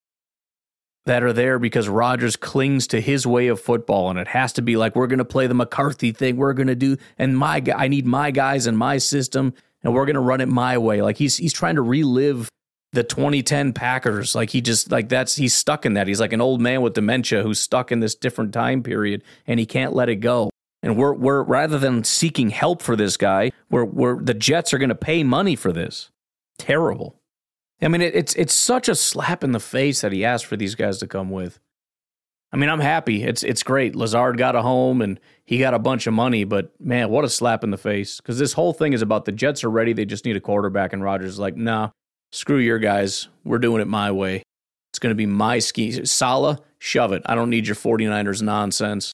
that are there because Rodgers clings to his way of football and it has to be like we're going to play the McCarthy thing we're going to do and my I need my guys and my system and we're going to run it my way. Like he's he's trying to relive the 2010 Packers. Like he just like that's he's stuck in that. He's like an old man with dementia who's stuck in this different time period and he can't let it go. And we're we're rather than seeking help for this guy we're we're the Jets are going to pay money for this. Terrible I mean, it, it's it's such a slap in the face that he asked for these guys to come with. I mean, I'm happy. It's it's great. Lazard got a home and he got a bunch of money, but man, what a slap in the face. Because this whole thing is about the Jets are ready. They just need a quarterback, and Rodgers is like, nah, screw your guys. We're doing it my way. It's going to be my scheme. Saleh, shove it. I don't need your 49ers nonsense.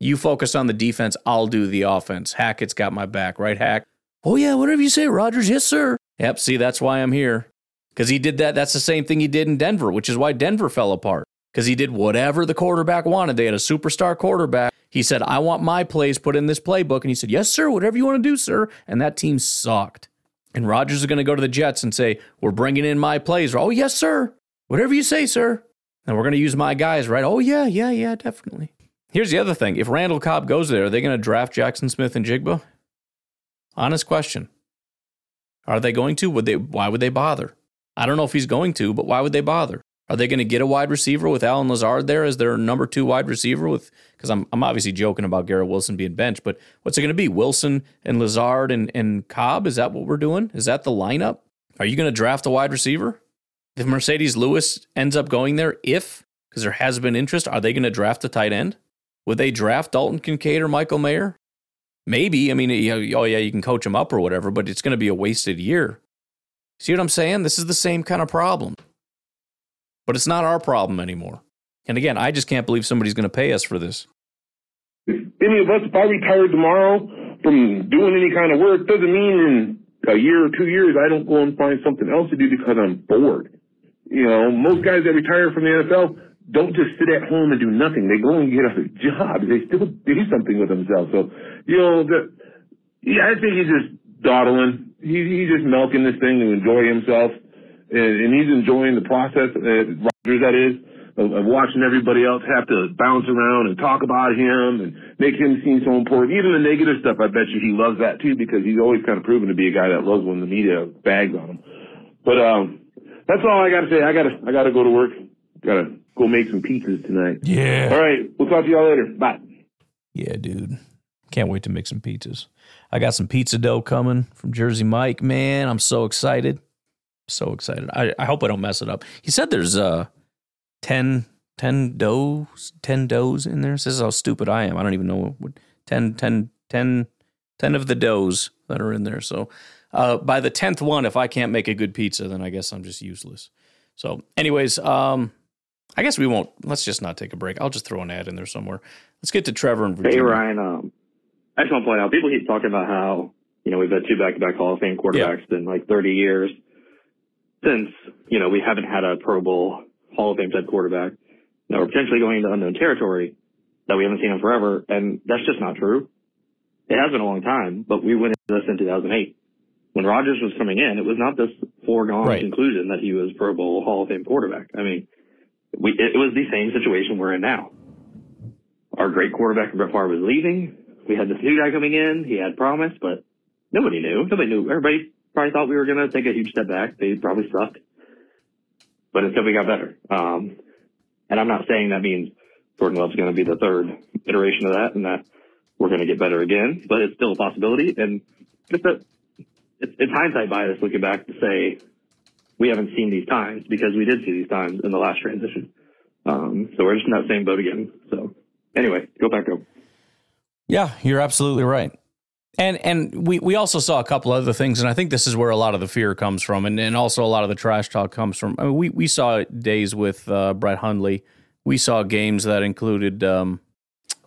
You focus on the defense. I'll do the offense. Hackett's got my back, right, Hack? Oh, yeah, whatever you say, Rodgers, Yes, sir. Yep, see, that's why I'm here because he did that. That's the same thing he did in Denver, which is why Denver fell apart because he did whatever the quarterback wanted. They had a superstar quarterback. He said, I want my plays put in this playbook. And he said, Yes, sir, whatever you want to do, sir. And that team sucked. And Rodgers is going to go to the Jets and say, We're bringing in my plays. Oh, yes, sir. Whatever you say, sir. And we're going to use my guys, right? Oh, yeah, yeah, yeah, definitely. Here's the other thing if Randall Cobb goes there, are they going to draft Jaxon Smith-Njigba? Honest question. Are they going to? Would they? Why would they bother? I don't know if he's going to, but why would they bother? Are they going to get a wide receiver with Allen Lazard there as their number two wide receiver? With because I'm I'm obviously joking about Garrett Wilson being benched, but what's it going to be? Wilson and Lazard and and Cobb? Is that what we're doing? Is that the lineup? Are you going to draft a wide receiver? If Marcedes Lewis ends up going there, if because there has been interest, are they going to draft a tight end? Would they draft Dalton Kincaid or Michael Mayer? Maybe. I mean, oh yeah, you can coach him up or whatever, but it's going to be a wasted year. See what I'm saying? This is the same kind of problem. But it's not our problem anymore. And again, I just can't believe somebody's going to pay us for this. Any of us, if I retire tomorrow from doing any kind of work, doesn't mean in a year or two years I don't go and find something else to do because I'm bored. You know, most guys that retire from the NFL don't just sit at home and do nothing. They go and get a job. They still do something with themselves. So, you know, the, yeah, I think he's just dawdling he, he's just milking this thing to enjoy himself, and, and he's enjoying the process. Uh, Rodgers, that is, of, of watching everybody else have to bounce around and talk about him and make him seem so important. Even the negative stuff, I bet you he loves that too because he's always kind of proven to be a guy that loves when the media bags on him. But um, that's all I got to say. I gotta I gotta go to work. Gotta go make some pizzas tonight. Yeah. All right. We'll talk to y'all later. Bye. Yeah, dude. Can't wait to make some pizzas. I got some pizza dough coming from Jersey Mike, man. I'm so excited. So excited. I, I hope I don't mess it up. He said there's uh 10, 10 doughs, 10 doughs in there. This is how stupid I am. I don't even know what 10, 10, 10, 10 of the doughs that are in there. So uh, by the 10th one, if I can't make a good pizza, then I guess I'm just useless. So, anyways, um, I guess we won't. Let's just not take a break. I'll just throw an ad in there somewhere. Let's get to Trevor and Virginia. Hey Ryan, um, I just want to point out, people keep talking about how, you know, we've had two back-to-back Hall of Fame quarterbacks yeah. in like 30 years since, you know, we haven't had a Pro Bowl Hall of Fame type quarterback. Now we're potentially going into unknown territory that we haven't seen in forever. And that's just not true. It has been a long time, but we went into this in 2008. When Rodgers was coming in, it was not this foregone right. conclusion that he was Pro Bowl Hall of Fame quarterback. I mean, we it was the same situation we're in now. Our great quarterback Brett Favre was leaving. We had this new guy coming in. He had promise, but nobody knew. Nobody knew. Everybody probably thought we were going to take a huge step back. They probably sucked, but until we got better. Um, and I'm not saying that means Jordan Love's going to be the third iteration of that, and that we're going to get better again. But it's still a possibility, and just that it's, it's hindsight bias looking back to say we haven't seen these times because we did see these times in the last transition. Um, so we're just in that same boat again. So anyway, go back up. Yeah, you're absolutely right. And and we, we also saw a couple other things, and I think this is where a lot of the fear comes from, and, and also a lot of the trash talk comes from. I mean, we, we saw days with uh, Brett Hundley. We saw games that included, um,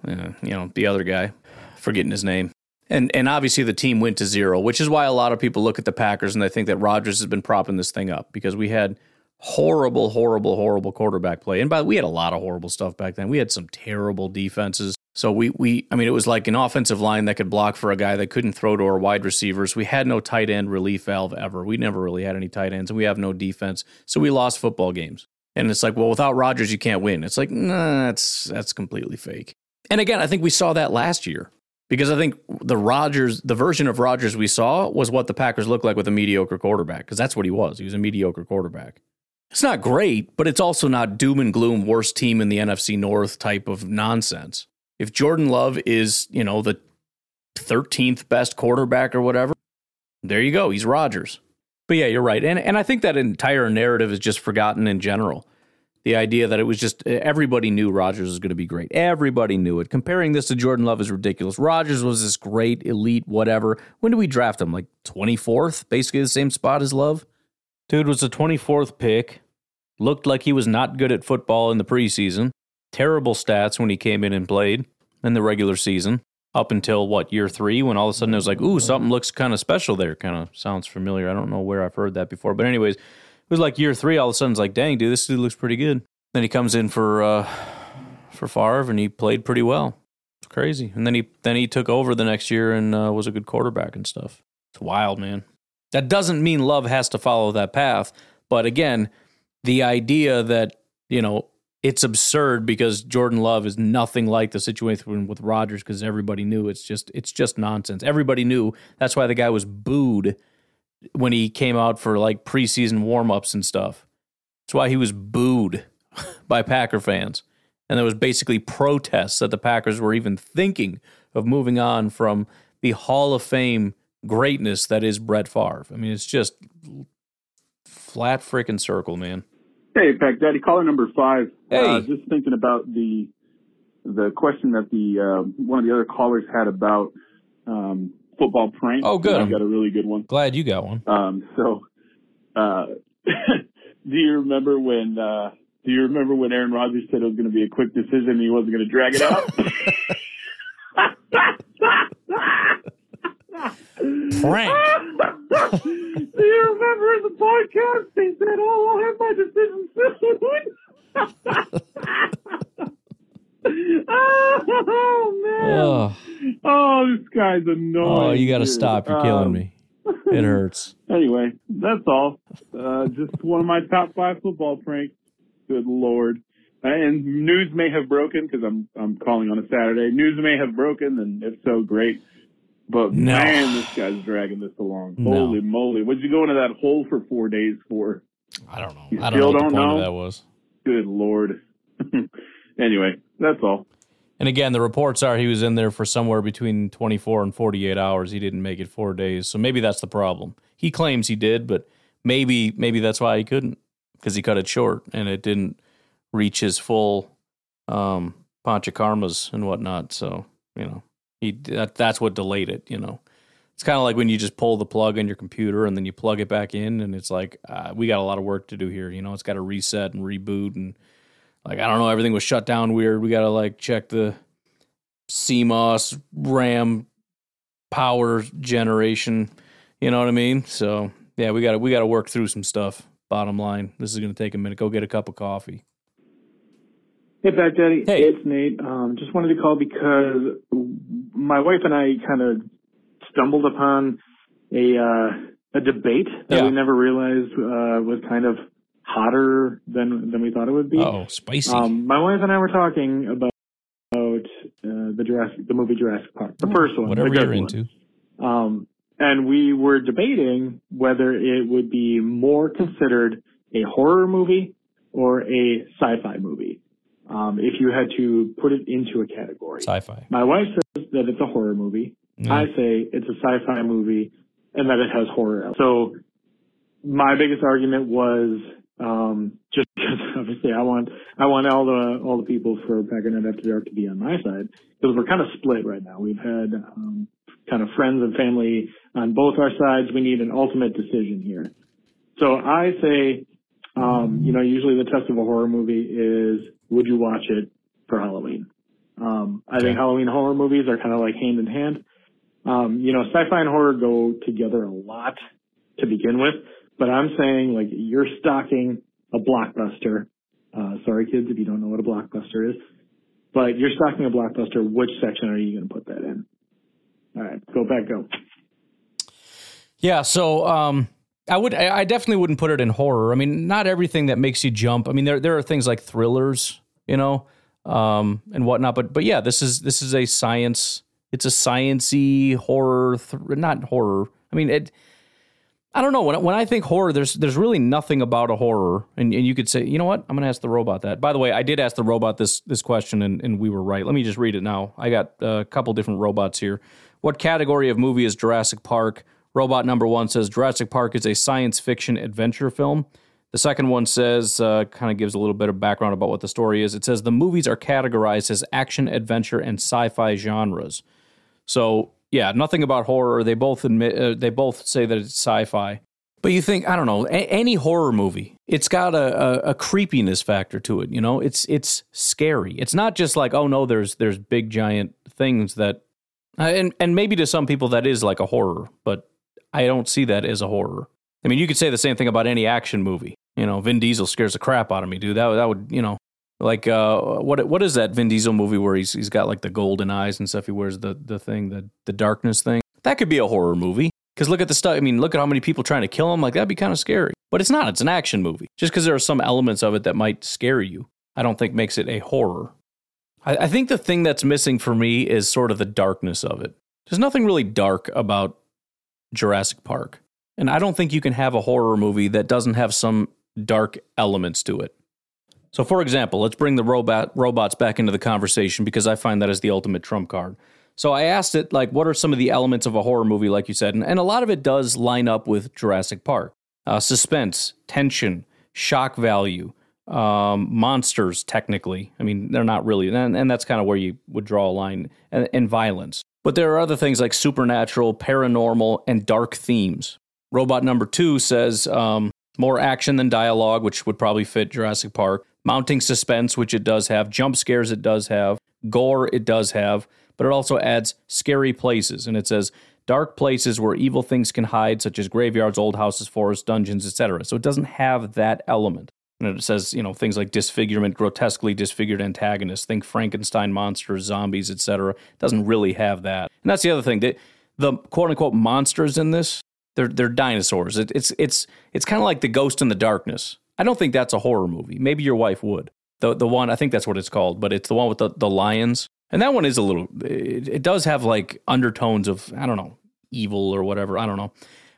uh, you know, the other guy, forgetting his name. And and obviously the team went to zero, which is why a lot of people look at the Packers and they think that Rodgers has been propping this thing up because we had horrible, horrible, horrible quarterback play. And by the way, we had a lot of horrible stuff back then. We had some terrible defenses. So we we I mean it was like an offensive line that could block for a guy that couldn't throw to our wide receivers. We had no tight end relief valve ever. We never really had any tight ends and we have no defense. So we lost football games. And it's like, well, without Rodgers you can't win. It's like, nah, that's that's completely fake. And again, I think we saw that last year because I think the Rodgers, the version of Rodgers we saw was what the Packers looked like with a mediocre quarterback because that's what he was. He was a mediocre quarterback. It's not great, but it's also not doom and gloom, worst team in the NFC North type of nonsense if Jordan Love is, you know, the 13th best quarterback or whatever, there you go. He's Rodgers. But yeah, you're right. And and I think that entire narrative is just forgotten in general. The idea that it was just everybody knew Rodgers was going to be great. Everybody knew it. Comparing this to Jordan Love is ridiculous. Rodgers was this great elite whatever. When did we draft him? Like 24th, basically the same spot as Love. Dude was the 24th pick. Looked like he was not good at football in the preseason terrible stats when he came in and played in the regular season up until what year three when all of a sudden it was like ooh something looks kind of special there. Kind of sounds familiar. I don't know where i've heard that before but anyways it was like year three all of a sudden it's like dang dude this dude looks pretty good. Then he comes in for uh for Favre and he played pretty well. It's crazy. And then he then he took over the next year and uh, was a good quarterback and stuff. It's wild man. That doesn't mean love has to follow that path but again the idea that you know it's absurd because Jordan Love is nothing like the situation with Rodgers because everybody knew it's just it's just nonsense. Everybody knew that's why the guy was booed when he came out for like preseason warmups and stuff. That's why he was booed by Packer fans. And there was basically protests that the Packers were even thinking of moving on from the Hall of Fame greatness that is Brett Favre. I mean, it's just flat freaking circle, man. Hey, Pack Daddy, caller number five. Hey. Uh, just thinking about the the question that the uh, one of the other callers had about um, football pranks. Oh, good. I got a really good one. Glad you got one. Um, so, uh, do you remember when? Uh, do you remember when Aaron Rodgers said it was going to be a quick decision and he wasn't going to drag it out? Prank. Do you remember in the podcast he said, "Oh, I'll have my decision soon." oh man! Oh. Oh, this guy's annoying. Oh, you got to stop. You're killing Um, me. It hurts. Anyway, that's all. Uh, just one of my top five football pranks. Good lord! Uh, And news may have broken because I'm I'm calling on a Saturday. News may have broken, and if so, great. But No. man, this guy's dragging this along. No. Holy moly! What'd you go into that hole for four days for? I don't know. You I don't still know what don't know? of that was. Good lord. anyway, that's all. And again, the reports are he was in there for somewhere between 24 and 48 hours. He didn't make it four days. So maybe that's the problem. He claims he did, but maybe maybe that's why he couldn't because he cut it short and it didn't reach his full um, panchakarmas and whatnot. So you know he that, that's what delayed it. You know, it's kind of like when you just pull the plug on your computer and then you plug it back in, and it's like uh, we got a lot of work to do here. You know, it's got to reset and reboot and like I don't know, everything was shut down weird. We got to like check the CMOS RAM power generation. You know what I mean? So yeah, we got to we got to work through some stuff. Bottom line, this is going to take a minute. Go get a cup of coffee. Hey, Pack Daddy. Hey. It's Nate. Um, just wanted to call because my wife and I kind of stumbled upon a uh, a debate that Yeah. we never realized uh, was kind of hotter than than we thought it would be. Oh, spicy. Um, my wife and I were talking about about uh, the Jurassic, the movie Jurassic Park, the first one, Whatever you're one. into. Um, and we were debating whether it would be more considered a horror movie or a sci-fi movie. Um, if you had to put it into a category. Sci-fi. My wife says that it's a horror movie. I say it's a sci-fi movie and that it has horror. So my biggest argument was um, just because obviously I want I want all the all the people for Packernet After Dark to be on my side because we're kind of split right now. We've had um, kind of friends and family on both our sides. We need an ultimate decision here. So I say, um, you know, usually the test of a horror movie is would you watch it for Halloween? Um, I think Halloween horror movies are kind of like hand in hand. Um, you know, sci-fi and horror go together a lot to begin with, but I'm saying like you're stocking a blockbuster. Uh, sorry kids if you don't know what a blockbuster is, but you're stocking a blockbuster. Which section are you going to put that in? All right, go back, go. Yeah, so um, I would, I definitely wouldn't put it in horror. I mean, not everything that makes you jump. I mean, there there are things like thrillers, you know, um, and whatnot. But but yeah, this is this is a science. It's a sciency horror, th- not horror. I mean, it. I don't know. When when I think horror, there's there's really nothing about a horror, and, and you could say, you know what? I'm going to ask the robot that. By the way, I did ask the robot this this question, and, and we were right. Let me just read it now. I got a couple different robots here. What category of movie is Jurassic Park? Robot number one says Jurassic Park is a science fiction adventure film. The second one says, uh, kind of gives a little bit of background about what the story is. It says the movies are categorized as action, adventure, and sci-fi genres. So yeah, nothing about horror. They both admit uh, they both say that it's sci-fi. But you think I don't know a- any horror movie? It's got a, a, a creepiness factor to it. You know, it's it's scary. It's not just like oh no, there's there's big giant things that, uh, and and maybe to some people that is like a horror, but I don't see that as a horror. I mean, you could say the same thing about any action movie. You know, Vin Diesel scares the crap out of me, dude. That that would you know. Like uh, what what is that Vin Diesel movie where he's he's got like the golden eyes and stuff? He wears the the thing the the darkness thing. That could be a horror movie because look at the stuff. I mean, look at how many people trying to kill him. Like that'd be kind of scary. But it's not. It's an action movie. Just because there are some elements of it that might scare you, I don't think makes it a horror. I, I think the thing that's missing for me is sort of the darkness of it. There's nothing really dark about Jurassic Park, and I don't think you can have a horror movie that doesn't have some dark elements to it. So, for example, let's bring the robot robots back into the conversation because I find that is the ultimate trump card. So I asked it, like, what are some of the elements of a horror movie, like you said, and, and a lot of it does line up with Jurassic Park: uh, suspense, tension, shock value, um, monsters. Technically, I mean, they're not really, and, and that's kind of where you would draw a line, and, and violence. But there are other things like supernatural, paranormal, and dark themes. Robot number two says um, more action than dialogue, which would probably fit Jurassic Park. Mounting suspense, which it does have. Jump scares, it does have. Gore, it does have. But it also adds scary places. And it says dark places where evil things can hide, such as graveyards, old houses, forests, dungeons, etc. So it doesn't have that element. And it says, you know, things like disfigurement, grotesquely disfigured antagonists. Think Frankenstein monsters, zombies, etc. Doesn't really have that. And that's the other thing. The, the quote unquote monsters in this, they're they're dinosaurs. It, it's it's it's kind of like the Ghost and the Darkness. I don't think that's a horror movie. Maybe your wife would. The the one I think that's what it's called, but it's the one with the, the lions. And that one is a little. It, it does have like undertones of I don't know evil or whatever. I don't know.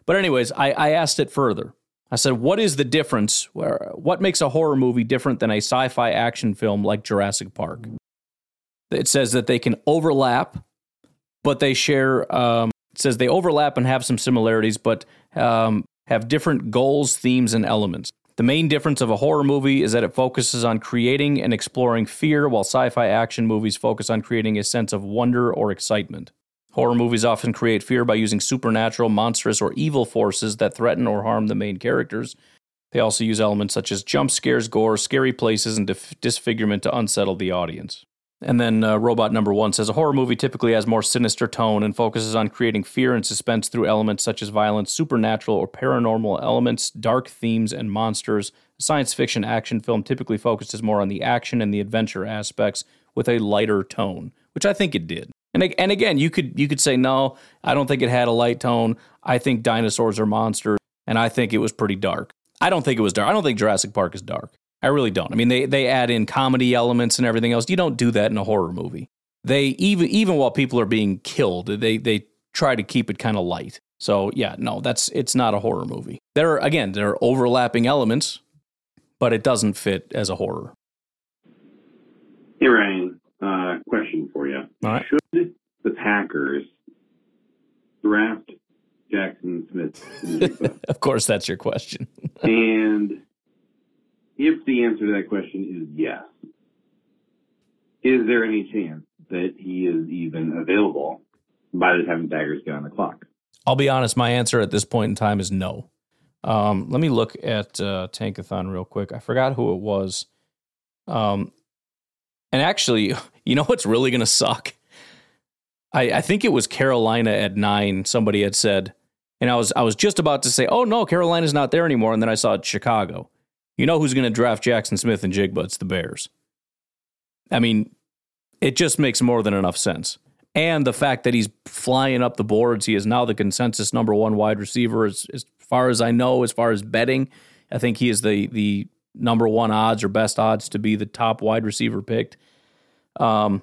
But anyways, I, I asked it further. I said, "What is the difference? What makes a horror movie different than a sci-fi action film like Jurassic Park?" It says that they can overlap, but they share. Um, it says they overlap and have some similarities, but um, have different goals, themes, and elements. The main difference of a horror movie is that it focuses on creating and exploring fear, while sci fi action movies focus on creating a sense of wonder or excitement. Horror movies often create fear by using supernatural, monstrous, or evil forces that threaten or harm the main characters. They also use elements such as jump scares, gore, scary places, and dif- disfigurement to unsettle the audience. And then uh, Robot Number One says a horror movie typically has more sinister tone and focuses on creating fear and suspense through elements such as violence, supernatural or paranormal elements, dark themes, and monsters. A science fiction action film typically focuses more on the action and the adventure aspects with a lighter tone, which I think it did. And and again, you could you could say no, I don't think it had a light tone. I think dinosaurs are monsters, and I think it was pretty dark. I don't think it was dark. I don't think Jurassic Park is dark. I really don't. I mean, they they add in comedy elements and everything else. You don't do that in a horror movie. They even even while people are being killed, they they try to keep it kind of light. So yeah, no, that's it's not a horror movie. There are again there are overlapping elements, but it doesn't fit as a horror. Ryan, uh, question for you: All right. Should the Packers draft Jaxon Smith? of course, that's your question. and if the answer to that question is yes, is there any chance that he is even available by the time the Packers get on the clock? I'll be honest, my answer at this point in time is no. Um, let me look at uh, Tankathon real quick. I forgot who it was. Um, and actually, you know what's really going to suck? I, I think it was Carolina at nine. Somebody had said, and I was I was just about to say, "Oh no, Carolina's not there anymore," and then I saw Chicago. You know who's going to draft Jaxon Smith-Njigba? It's the Bears. I mean, it just makes more than enough sense. And the fact that he's flying up the boards, he is now the consensus number one wide receiver, as, as far as I know, as far as betting. I think he is the the number one odds or best odds to be the top wide receiver picked. Um,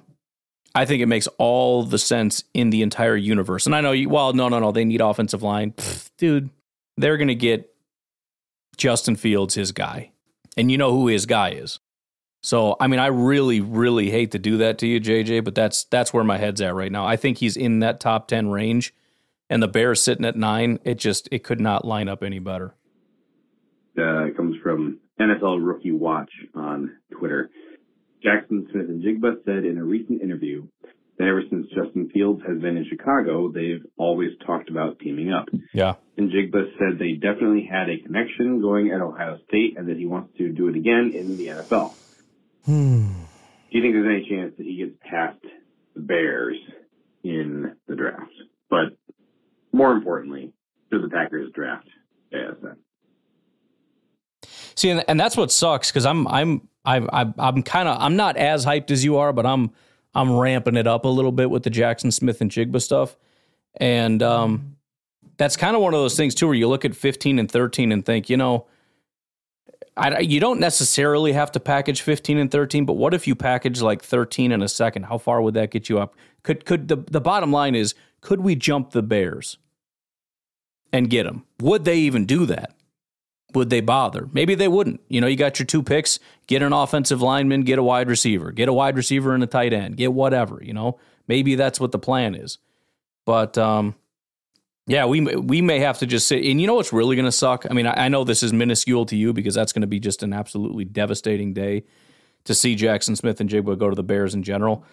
I think it makes all the sense in the entire universe. And I know, you, well, no, no, no, they need offensive line, Pfft, dude. They're going to get Justin Fields, his guy, and you know who his guy is. So, I mean, I really, really hate to do that to you, JJ, but that's that's where my head's at right now. I think he's in that top ten range, and the Bears sitting at nine. It just it could not line up any better. Uh, it comes from NFL Rookie Watch on Twitter. Jaxon Smith-Njigba said in a recent interview that ever since Justin Fields has been in Chicago, they've always talked about teaming up. Yeah. Njigba said they definitely had a connection going at Ohio State and that he wants to do it again in the NFL. Hmm. Do you think there's any chance that he gets past the Bears in the draft? But more importantly, should the Packers draft JSN? See, and, and that's what sucks because I'm I'm I'm I'm, I'm kind of I'm not as hyped as you are, but I'm I'm ramping it up a little bit with the Jaxon Smith-Njigba stuff, and um, that's kind of one of those things too where you look at 15 and 13 and think, you know, I, you don't necessarily have to package 15 and 13, but what if you package like 13 in a second? How far would that get you up? Could could the the bottom line is could we jump the Bears and get them? Would they even do that? Would they bother? Maybe they wouldn't. You know, you got your two picks, get an offensive lineman, get a wide receiver, get a wide receiver and a tight end, get whatever, you know. Maybe that's what the plan is. But um yeah, we we may have to just sit. And you know what's really going to suck? I mean, I, I, know this is minuscule to you because that's going to be just an absolutely devastating day to see Jaxon Smith-Njigba go to the Bears in general.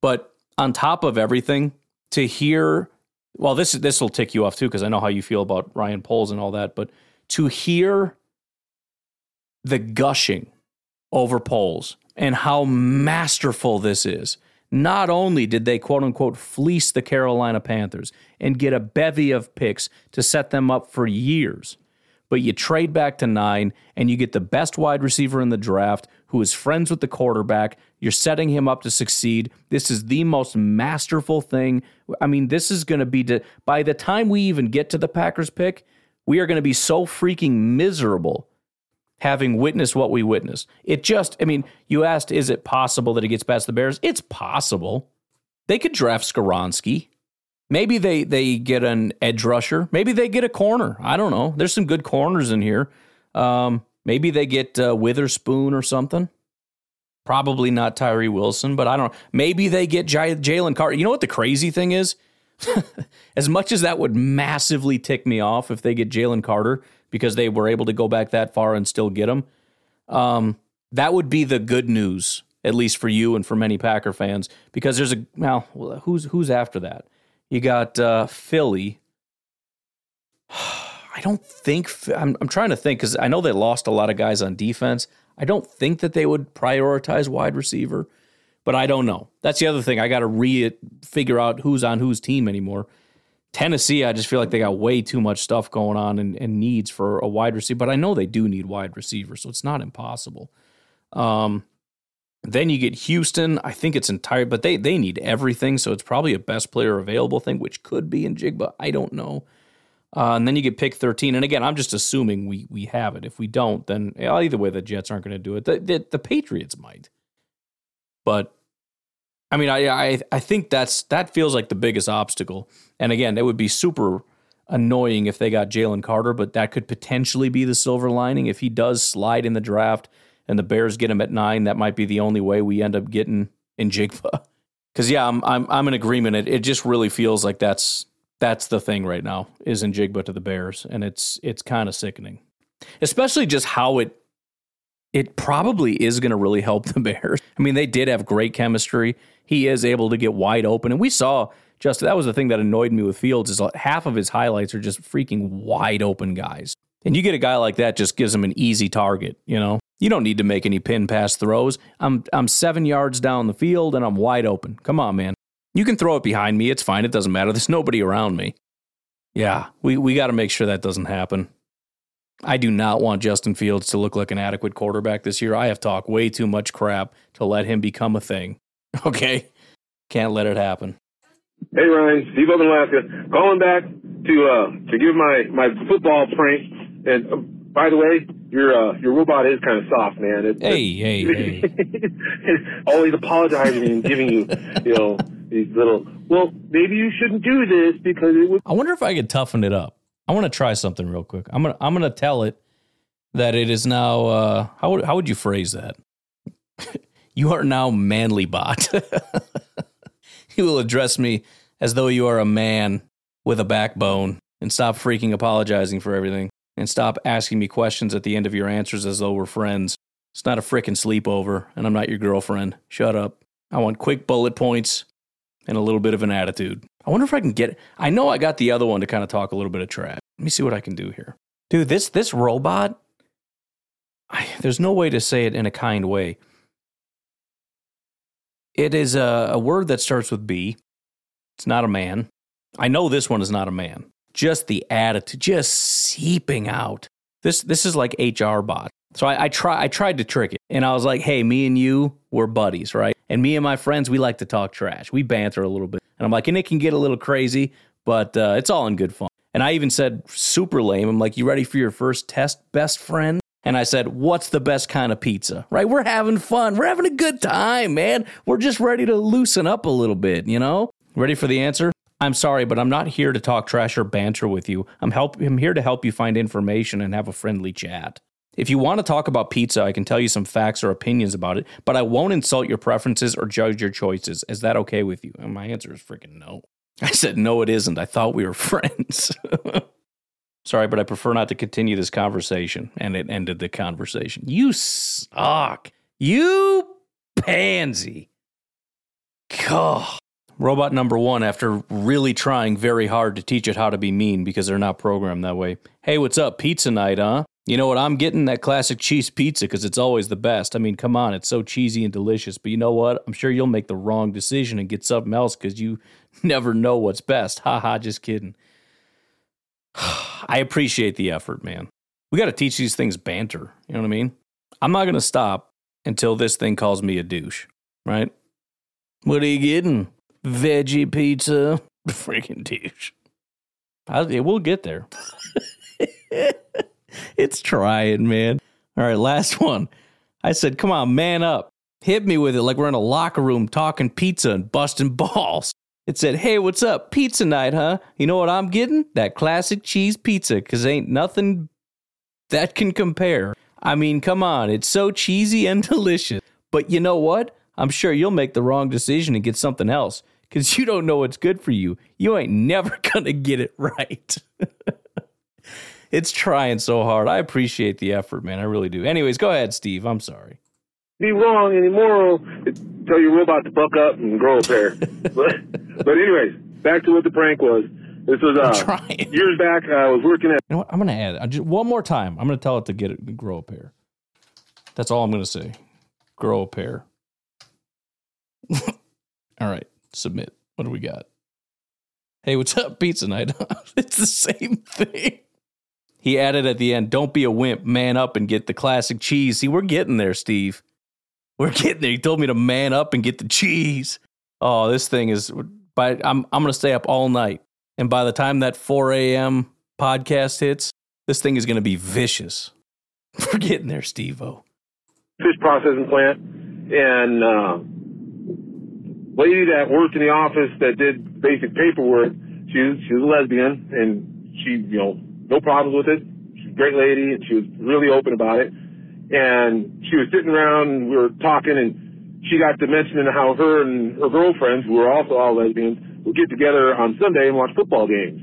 But on top of everything, to hear, well, this this will tick you off too because I know how you feel about Ryan Poles and all that. But to hear the gushing over Poles and how masterful this is not only did they quote unquote fleece the Carolina Panthers and get a bevy of picks to set them up for years, but you trade back to nine and you get the best wide receiver in the draft who is friends with the quarterback. You're setting him up to succeed. This is the most masterful thing. I mean, this is going to be, to, by the time we even get to the Packers pick, we are going to be so freaking miserable having witnessed what we witnessed. It just, I mean, you asked, is it possible that he gets past the Bears? It's possible. They could draft Skoronski. Maybe they they get an edge rusher. Maybe they get a corner. I don't know. There's some good corners in here. Um, maybe they get uh, Witherspoon or something. Probably not Tyree Wilson, but I don't know. Maybe they get J- Jalen Carter. You know what the crazy thing is? as much as that would massively tick me off if they get Jalen Carter, because they were able to go back that far and still get him. Um, that would be the good news, at least for you and for many Packer fans, because there's a well, who's who's after that? You got uh, Philly. I don't think I'm, I'm trying to think because I know they lost a lot of guys on defense. I don't think that they would prioritize wide receiver, but I don't know. That's the other thing. I got to re figure out who's on whose team anymore. Tennessee, I just feel like they got way too much stuff going on and, and needs for a wide receiver. But I know they do need wide receivers, so it's not impossible. Um, then you get Houston. I think it's entire, but they they need everything, so it's probably a best player available thing, which could be Njigba. I don't know. Uh, and then you get pick 13. And again, I'm just assuming we we have it. If we don't, then either way, the Jets aren't going to do it. The, the, the Patriots might. But I mean, I, I I think that's that feels like the biggest obstacle. And again, it would be super annoying if they got Jalen Carter, but that could potentially be the silver lining if he does slide in the draft and the Bears get him at nine. That might be the only way we end up getting Njigba. Because yeah, I'm I'm I'm in agreement. It it just really feels like that's that's the thing right now is Njigba to the Bears, and it's it's kind of sickening, especially just how it it probably is going to really help the Bears. I mean, they did have great chemistry. He is able to get wide open, and we saw just that was the thing that annoyed me with Fields is uh, half of his highlights are just freaking wide open guys, and you get a guy like that just gives him an easy target. You know, you don't need to make any pin pass throws. I'm I'm seven yards down the field and I'm wide open. Come on, man. You can throw it behind me. It's fine. It doesn't matter. There's nobody around me. Yeah, we, we got to make sure that doesn't happen. I do not want Justin Fields to look like an adequate quarterback this year. I have talked way too much crap to let him become a thing. Okay? Can't let it happen. Hey Ryan, Steve up in Alaska. Calling back to uh to give my my football prank. And uh, by the way, your uh your robot is kind of soft, man. It, hey, hey, hey. always apologizing and giving you, you know, these little. Well, maybe you shouldn't do this because it would. I wonder if I could toughen it up. I want to try something real quick. I'm gonna I'm gonna tell it that it is now. Uh, how would how would you phrase that? you are now manly bot. you will address me as though you are a man with a backbone and stop freaking apologizing for everything and stop asking me questions at the end of your answers as though we're friends. It's not a frickin' sleepover, and I'm not your girlfriend. Shut up. I want quick bullet points and a little bit of an attitude. I wonder if I can get. I know I got the other one to kind of talk a little bit of trash. Let me see what I can do here, dude. This this robot. I, there's no way to say it in a kind way. It is a, a word that starts with B. It's not a man. I know this one is not a man. Just the attitude, just seeping out. This this is like HR bot. So I, I try I tried to trick it, and I was like, "Hey, me and you, we're buddies, right? And me and my friends, we like to talk trash. We banter a little bit." And I'm like, "And it can get a little crazy, but uh, it's all in good fun." And I even said, "Super lame." I'm like, "You ready for your first test, best friend?" And I said, What's the best kind of pizza? Right? We're having fun. We're having a good time, man. We're just ready to loosen up a little bit, you know? Ready for the answer? I'm sorry, but I'm not here to talk trash or banter with you. I'm help I'm here to help you find information and have a friendly chat. If you want to talk about pizza, I can tell you some facts or opinions about it, but I won't insult your preferences or judge your choices. Is that okay with you? And my answer is freaking no. I said, no, it isn't. I thought we were friends. Sorry, but I prefer not to continue this conversation. And it ended the conversation. You suck. You pansy. God. Robot number one, after really trying very hard to teach it how to be mean because they're not programmed that way. Hey, what's up? Pizza night, huh? You know what? I'm getting that classic cheese pizza because it's always the best. I mean, come on, it's so cheesy and delicious. But you know what? I'm sure you'll make the wrong decision and get something else because you never know what's best. Ha ha, just kidding. I appreciate the effort, man. We got to teach these things banter. You know what I mean? I'm not going to stop until this thing calls me a douche, right? What are you getting? Veggie pizza? Freaking douche. I, we'll get there. it's trying, man. All right, last one. I said, come on, man up. Hit me with it like we're in a locker room talking pizza and busting balls. It said, Hey, what's up? Pizza night, huh? You know what I'm getting? That classic cheese pizza, because ain't nothing that can compare. I mean, come on, it's so cheesy and delicious. But you know what? I'm sure you'll make the wrong decision and get something else because you don't know what's good for you. You ain't never gonna get it right. It's trying so hard. I appreciate the effort, man. I really do. Anyways, go ahead, Steve. I'm sorry. Be wrong anymore. Tell your robot to buck up and grow a pair. but, but anyways, back to what the prank was. This was uh, years back. Uh, I was working at. You know what? I'm gonna add just, one more time. I'm gonna tell it to get it to grow a pair. That's all I'm gonna say. Grow a pair. all right, submit. What do we got? Hey, what's up, pizza night? it's the same thing. He added at the end, "Don't be a wimp, man up and get the classic cheese." See, we're getting there, Steve. We're getting there. He told me to man up and get the cheese. Oh, this thing is. By I'm I'm gonna stay up all night, and by the time that 4 a.m. podcast hits, this thing is going to be vicious. We're getting there, Steve O. fish processing plant, and uh, lady that worked in the office that did basic paperwork. She she was a lesbian, and she you know no problems with it. She's a great lady, and she was really open about it. And she was sitting around, and we were talking, and she got to mentioning how her and her girlfriends, who were also all lesbians, would get together on Sunday and watch football games.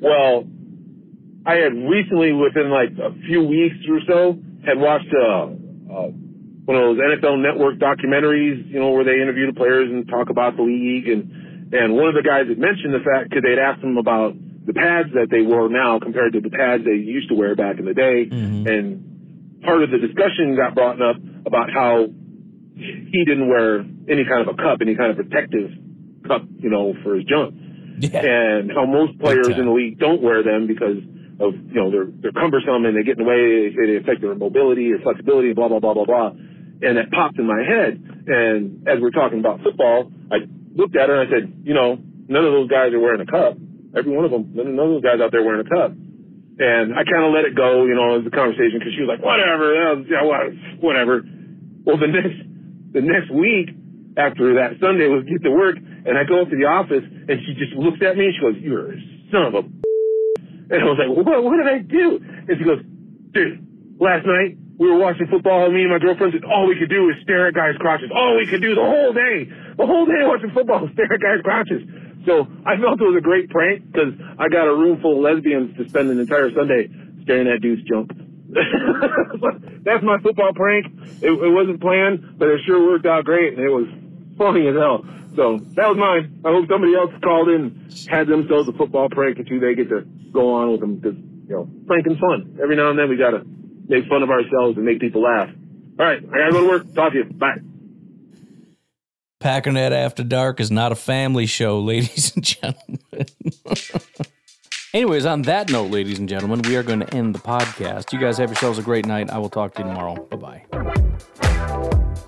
Well, I had recently, within like a few weeks or so, had watched uh, uh, one of those NFL Network documentaries, you know, where they interview the players and talk about the league. And and one of the guys had mentioned the fact because they'd asked him about the pads that they wore now compared to the pads they used to wear back in the day. Mm-hmm. And part of the discussion got brought up about how he didn't wear any kind of a cup, any kind of protective cup, you know, for his junk. And how most players in the league don't wear them because of, you know, they're, they're cumbersome and they get in the way, they, they affect their mobility or flexibility, blah, blah, blah, blah, blah. And that popped in my head. And as we're talking about football, I looked at her and I said, you know, none of those guys are wearing a cup. Every one of them, none of those guys out there wearing a cup. And I kind of let it go, you know, as the conversation because she was like, whatever, whatever. Well, the next, the next week after that Sunday was get to work and I go up to the office and she just looks at me and she goes, you're a son of a and I was like, what, what did I do? And she goes, dude, last night we were watching football and me and my girlfriend said all we could do is stare at guys' crotches. All we could do the whole day, the whole day watching football, stare at guys' crotches. So I felt it was a great prank because I got a room full of lesbians to spend an entire Sunday staring at dudes junk. That's my football prank. It, it wasn't planned, but it sure worked out great, and it was funny as hell. So that was mine. I hope somebody else called in, had themselves a football prank, two. They get to go on with them because you know pranking's fun. Every now and then we gotta make fun of ourselves and make people laugh. All right, I gotta go to work. Talk to you. Bye. Packernet After Dark is not a family show, ladies and gentlemen. Anyways, on that note, ladies and gentlemen, we are going to end the podcast. You guys have yourselves a great night. I will talk to you tomorrow. Bye bye.